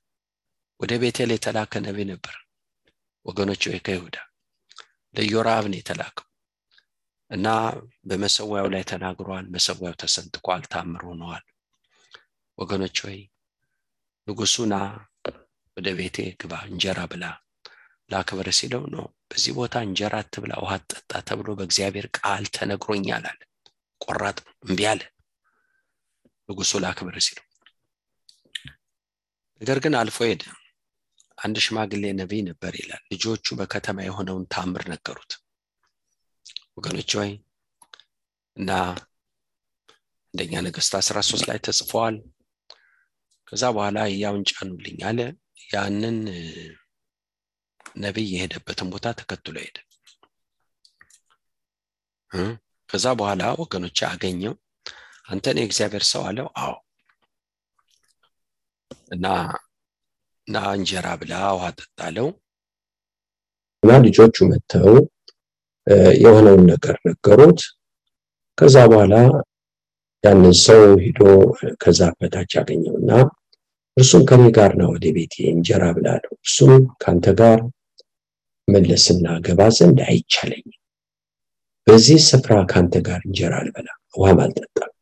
[SPEAKER 2] ወደ ቤቴል የተላከ ነቢ ነበር። ወገኖች ወይ ከይሁዳ ለዮራብ ነው የተላከው። እና በመሰዊያው ላይ ተናግሯል። መሰዊያው ተሰንጥቋል ታምር ሆነዋል ወገኖች ወይ ንጉሱና ወደ ቤቴ ግባ እንጀራ ብላ ላክብር ሲለው ነው
[SPEAKER 4] በዚህ ቦታ እንጀራ አትብላ ውሃ አትጠጣ ተብሎ በእግዚአብሔር ቃል ተነግሮኛል አለ ቆራጥ ነው እምቢ አለ። ንጉሱ ላክብር ሲለው ነገር ግን አልፎ ሄደ። አንድ ሽማግሌ ነቢይ ነበር ይላል። ልጆቹ በከተማ የሆነውን ታምር ነገሩት። ወገኖች ወይ እና አንደኛ ነገስት 13 ላይ ተጽፈዋል ከዛ በኋላ ያውን ጫኑልኝ አለ። ያንን ነቢይ የሄደበትን ቦታ ተከትሎ ሄደ ከዛ በኋላ ወገኖች አገኘው። አንተን የእግዚአብሔር ሰው አለው? አዎ። እና እና እንጀራ ብላ ውሃ ጠጣለው።
[SPEAKER 2] እና ልጆቹ መጥተው የሆነውን ነገር ነገሩት። ከዛ በኋላ ያንን ሰው ሂዶ ከዛ በታች አገኘውና እርሱም ከኔ ጋር ነው ወደ ቤቴ እንጀራ ብላለው እርሱም ከአንተ ጋር መለስና ገባ ዘንድ አይቻለኝም በዚህ ስፍራ ከአንተ ጋር እንጀራ አልበላ ውሃም አልጠጣም።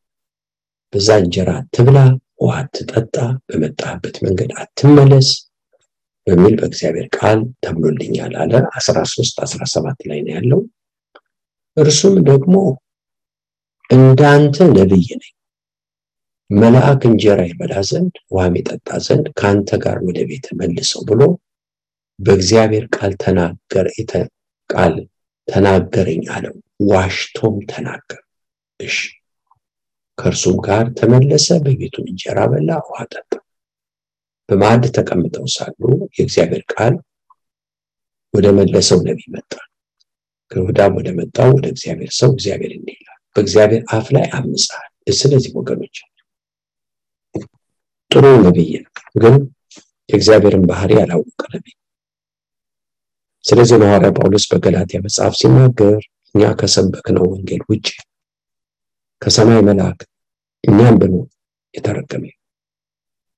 [SPEAKER 2] በዛ እንጀራ አትብላ ውሃ አትጠጣ በመጣህበት መንገድ አትመለስ በሚል በእግዚአብሔር ቃል ተብሎልኛል አለ። 13 17 ላይ ነው ያለው። እርሱም ደግሞ እንዳንተ ነብይ ነኝ። መልአክ እንጀራ ይበላ ዘንድ ውሃም ይጠጣ ዘንድ ከአንተ ጋር ወደ ቤት መልሰው ብሎ በእግዚአብሔር ቃል ተናገር ቃል ተናገረኝ አለው ዋሽቶም ተናገር እሺ። ከእርሱም ጋር ተመለሰ በቤቱን እንጀራ በላ ውሃ ጠጣ። በማዕድ ተቀምጠው ሳሉ የእግዚአብሔር ቃል ወደ መለሰው ነቢይ መጣ። ከይሁዳም ወደ መጣው ወደ እግዚአብሔር ሰው እግዚአብሔር እንዲህ ይላል በእግዚአብሔር አፍ ላይ አምፀሃል። ስለዚህ ወገኖች ጥሩ ነቢይ ግን የእግዚአብሔርን ባህሪ ያላወቀ ነቢይ። ስለዚህ ሐዋርያ ጳውሎስ በገላትያ መጽሐፍ ሲናገር እኛ ከሰበክነው ወንጌል ውጭ ከሰማይ መልአክ እኛም ብሎ የተረገመ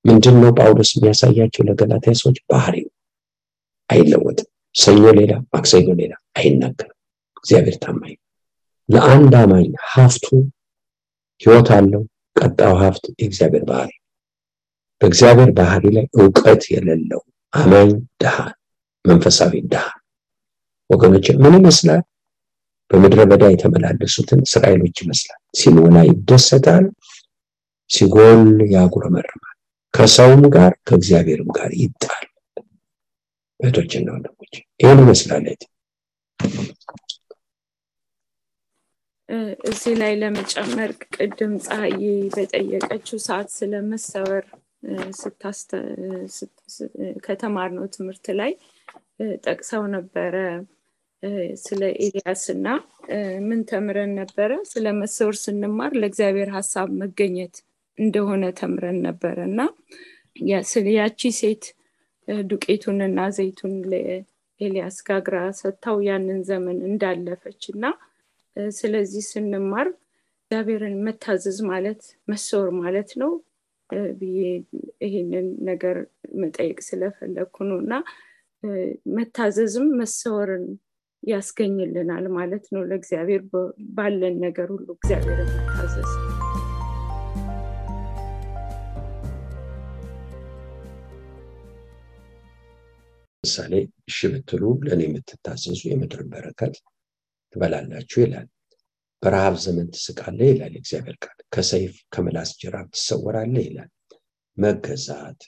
[SPEAKER 2] ምንድን ነው ጳውሎስ የሚያሳያቸው ለገላትያ ሰዎች ባህሪ አይለወጥም። ሰኞ ሌላ ማክሰኞ ሌላ አይናገርም። እግዚአብሔር ታማኝ ለአንድ አማኝ ሀፍቱ ህይወት አለው። ቀጣዩ ሀፍት የእግዚአብሔር ባህሪ በእግዚአብሔር ባህሪ ላይ እውቀት የሌለው አማኝ ድሃ መንፈሳዊ ድሃ ወገኖች ምን ይመስላል በምድረ በዳ የተመላለሱትን እስራኤሎች ይመስላል። ሲሞላ ይደሰታል ሲጎል ያጉረመርማል። ከሰውም ጋር ከእግዚአብሔርም ጋር ይጣል እህቶችና ወንድሞች ይህን ይመስላል።
[SPEAKER 3] እዚህ ላይ ለመጨመር ቅድም ፀሐይ በጠየቀችው ሰዓት ስለመሰወር ከተማርነው ትምህርት ላይ ጠቅሰው ነበረ ስለ ኤልያስ እና ምን ተምረን ነበረ? ስለ መሰወር ስንማር ለእግዚአብሔር ሀሳብ መገኘት እንደሆነ ተምረን ነበረ እና ያቺ ሴት ዱቄቱንና ዘይቱን ለኤልያስ ጋግራ ሰጥታው ያንን ዘመን እንዳለፈች እና ስለዚህ ስንማር እግዚአብሔርን መታዘዝ ማለት መሰወር ማለት ነው ብዬ ይሄንን ነገር መጠየቅ ስለፈለግኩ ነው እና መታዘዝም መሰወርን ያስገኝልናል ማለት ነው። ለእግዚአብሔር ባለን ነገር ሁሉ እግዚአብሔር መታዘዝ
[SPEAKER 2] ምሳሌ እሺ ብትሉ ለእኔ የምትታዘዙ የምድርን በረከት ትበላላችሁ ይላል። በረሃብ ዘመን ትስቃለህ ይላል እግዚአብሔር ቃል። ከሰይፍ ከምላስ ጅራፍ ትሰወራለህ ይላል። መገዛት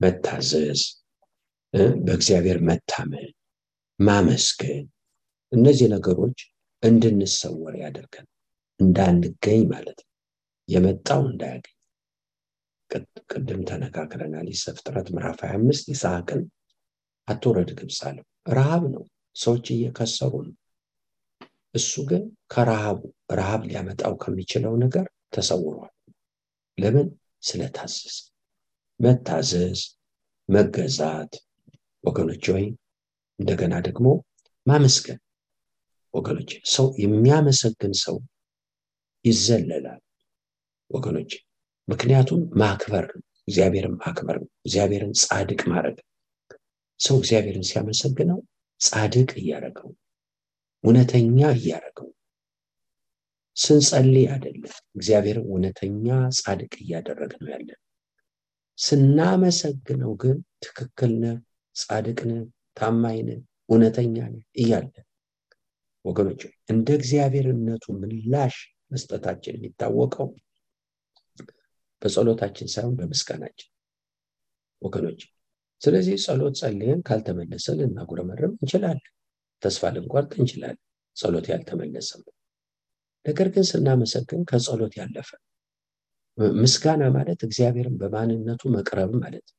[SPEAKER 2] መታዘዝ በእግዚአብሔር መታመን ማመስገን። እነዚህ ነገሮች እንድንሰወር ያደርገን እንዳንገኝ ማለት ነው። የመጣው እንዳያገኝ። ቅድም ተነጋግረናል። ዘፍጥረት ምዕራፍ 25 ይስሐቅን አትውረድ ግብፅ ረሃብ ነው ሰዎች እየከሰሩ ነው። እሱ ግን ከረሃቡ ረሃብ ሊያመጣው ከሚችለው ነገር ተሰውሯል። ለምን? ስለታዘዝ መታዘዝ መገዛት። ወገኖች ወይ እንደገና ደግሞ ማመስገን። ወገኖች ሰው የሚያመሰግን ሰው ይዘለላል። ወገኖች ምክንያቱም ማክበር ነው። እግዚአብሔርን ማክበር እግዚአብሔርን ጻድቅ ማድረግ ሰው እግዚአብሔርን ሲያመሰግነው ጻድቅ እያደረገው እውነተኛ እያደረገው ስንጸልይ አይደለም። እግዚአብሔርን እውነተኛ ጻድቅ እያደረግ ነው ያለን ስናመሰግነው ግን ትክክል ነህ ጻድቅ ነህ ታማኝ ነህ እውነተኛ ነን እያለ ወገኖች እንደ እግዚአብሔርነቱ ምላሽ መስጠታችን የሚታወቀው በጸሎታችን ሳይሆን በምስጋናችን ወገኖች። ስለዚህ ጸሎት ጸልየን ካልተመለሰ ልናጉረመርም እንችላለን፣ ተስፋ ልንቆርጥ እንችላለን፣ ጸሎት ያልተመለሰም። ነገር ግን ስናመሰግን ከጸሎት ያለፈ ምስጋና ማለት እግዚአብሔርን በማንነቱ መቅረብ ማለት ነው።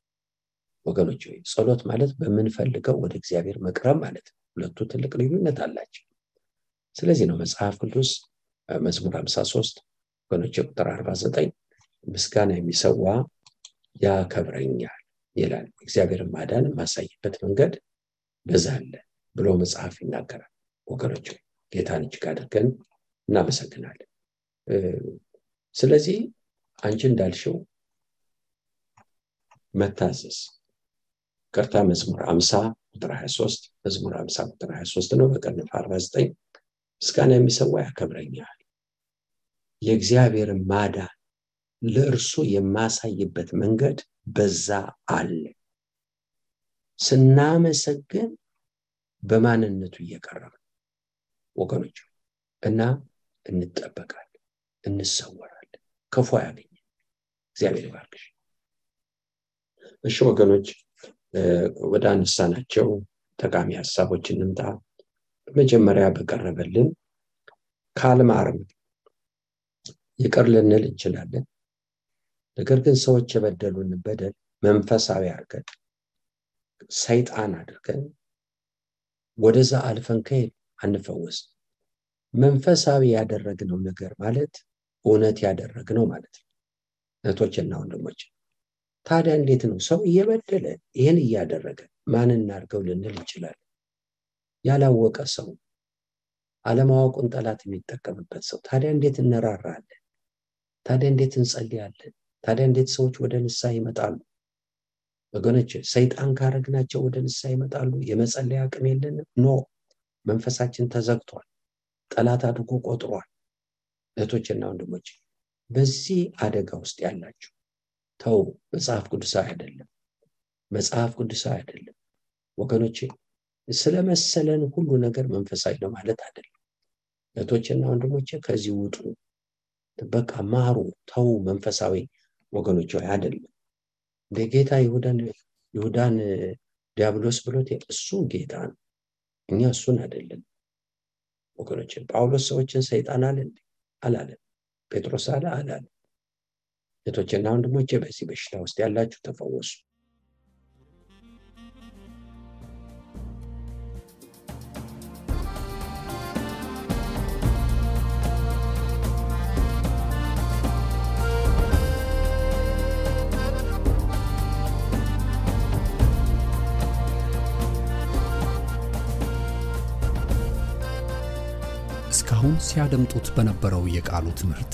[SPEAKER 2] ወገኖች ሆይ ጸሎት ማለት በምንፈልገው ወደ እግዚአብሔር መቅረብ ማለት ነው። ሁለቱ ትልቅ ልዩነት አላቸው። ስለዚህ ነው መጽሐፍ ቅዱስ መዝሙር 53 ወገኖች ቁጥር 49 ምስጋና የሚሰዋ ያከብረኛል ይላል። እግዚአብሔርን ማዳን የማሳይበት መንገድ በዛ አለ ብሎ መጽሐፍ ይናገራል። ወገኖች ጌታን እጅግ አድርገን እናመሰግናለን። ስለዚህ አንቺ እንዳልሽው መታዘዝ ቅርታ መዝሙር 50 ቁጥር 23 መዝሙር 50 ቁጥር 23 ነው። በቅንፍ 49 ምስጋና የሚሰዋ ያከብረኛል። የእግዚአብሔርን ማዳን ለእርሱ የማሳይበት መንገድ በዛ አለ። ስናመሰግን በማንነቱ እየቀረበ ወገኖች እና እንጠበቃለን፣ እንሰወራለን፣ ክፉ ያገኘ እግዚአብሔር ይባርክሽ። እሺ ወገኖች ወደ አነሳናቸው ጠቃሚ ሀሳቦች እንምጣ። በመጀመሪያ በቀረበልን ካልማርም ይቅር ልንል እንችላለን። ነገር ግን ሰዎች የበደሉን በደል መንፈሳዊ አድርገን ሰይጣን አድርገን ወደዛ አልፈን ከሄድ አንፈወስ። መንፈሳዊ ያደረግነው ነገር ማለት እውነት ያደረግነው ማለት ነው። እህቶችና ወንድሞች ታዲያ እንዴት ነው ሰው እየበደለ ይህን እያደረገ ማን እናድርገው ልንል እንችላለን። ያላወቀ ሰው አለማወቁን ጠላት የሚጠቀምበት ሰው ታዲያ እንዴት እንራራለን? ታዲያ እንዴት እንጸልያለን? ታዲያ እንዴት ሰዎች ወደ ንስሐ ይመጣሉ? ወገኖች ሰይጣን ካረግናቸው ወደ ንስሐ ይመጣሉ። የመጸለይ አቅም የለንም። ኖ መንፈሳችን ተዘግቷል። ጠላት አድርጎ ቆጥሯል። እህቶችና ወንድሞች በዚህ አደጋ ውስጥ ያላችሁ ተው፣ መጽሐፍ ቅዱሳዊ አይደለም። መጽሐፍ ቅዱሳዊ አይደለም ወገኖቼ። ስለመሰለን ሁሉ ነገር መንፈሳዊ ነው ማለት አይደለም። እህቶችና ወንድሞቼ ከዚህ ውጡ፣ በቃ ማሩ፣ ተው። መንፈሳዊ ወገኖች አይደለም። እንደ ጌታ ይሁዳን ዲያብሎስ ብሎት እሱ ጌታ ነው፣ እኛ እሱን አይደለም ወገኖችን። ጳውሎስ ሰዎችን ሰይጣን አለ አላለም። ጴጥሮስ አለ አላለም። እህቶችና ወንድሞቼ በዚህ በሽታ ውስጥ ያላችሁ ተፈወሱ።
[SPEAKER 5] እስካሁን ሲያደምጡት በነበረው የቃሉ ትምህርት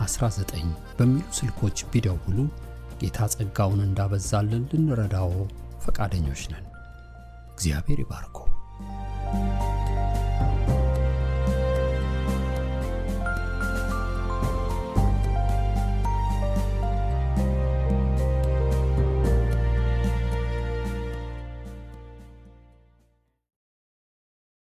[SPEAKER 5] 19 በሚሉ ስልኮች ቢደውሉ ጌታ ጸጋውን እንዳበዛልን ልንረዳዎ ፈቃደኞች ነን። እግዚአብሔር ይባርኮ።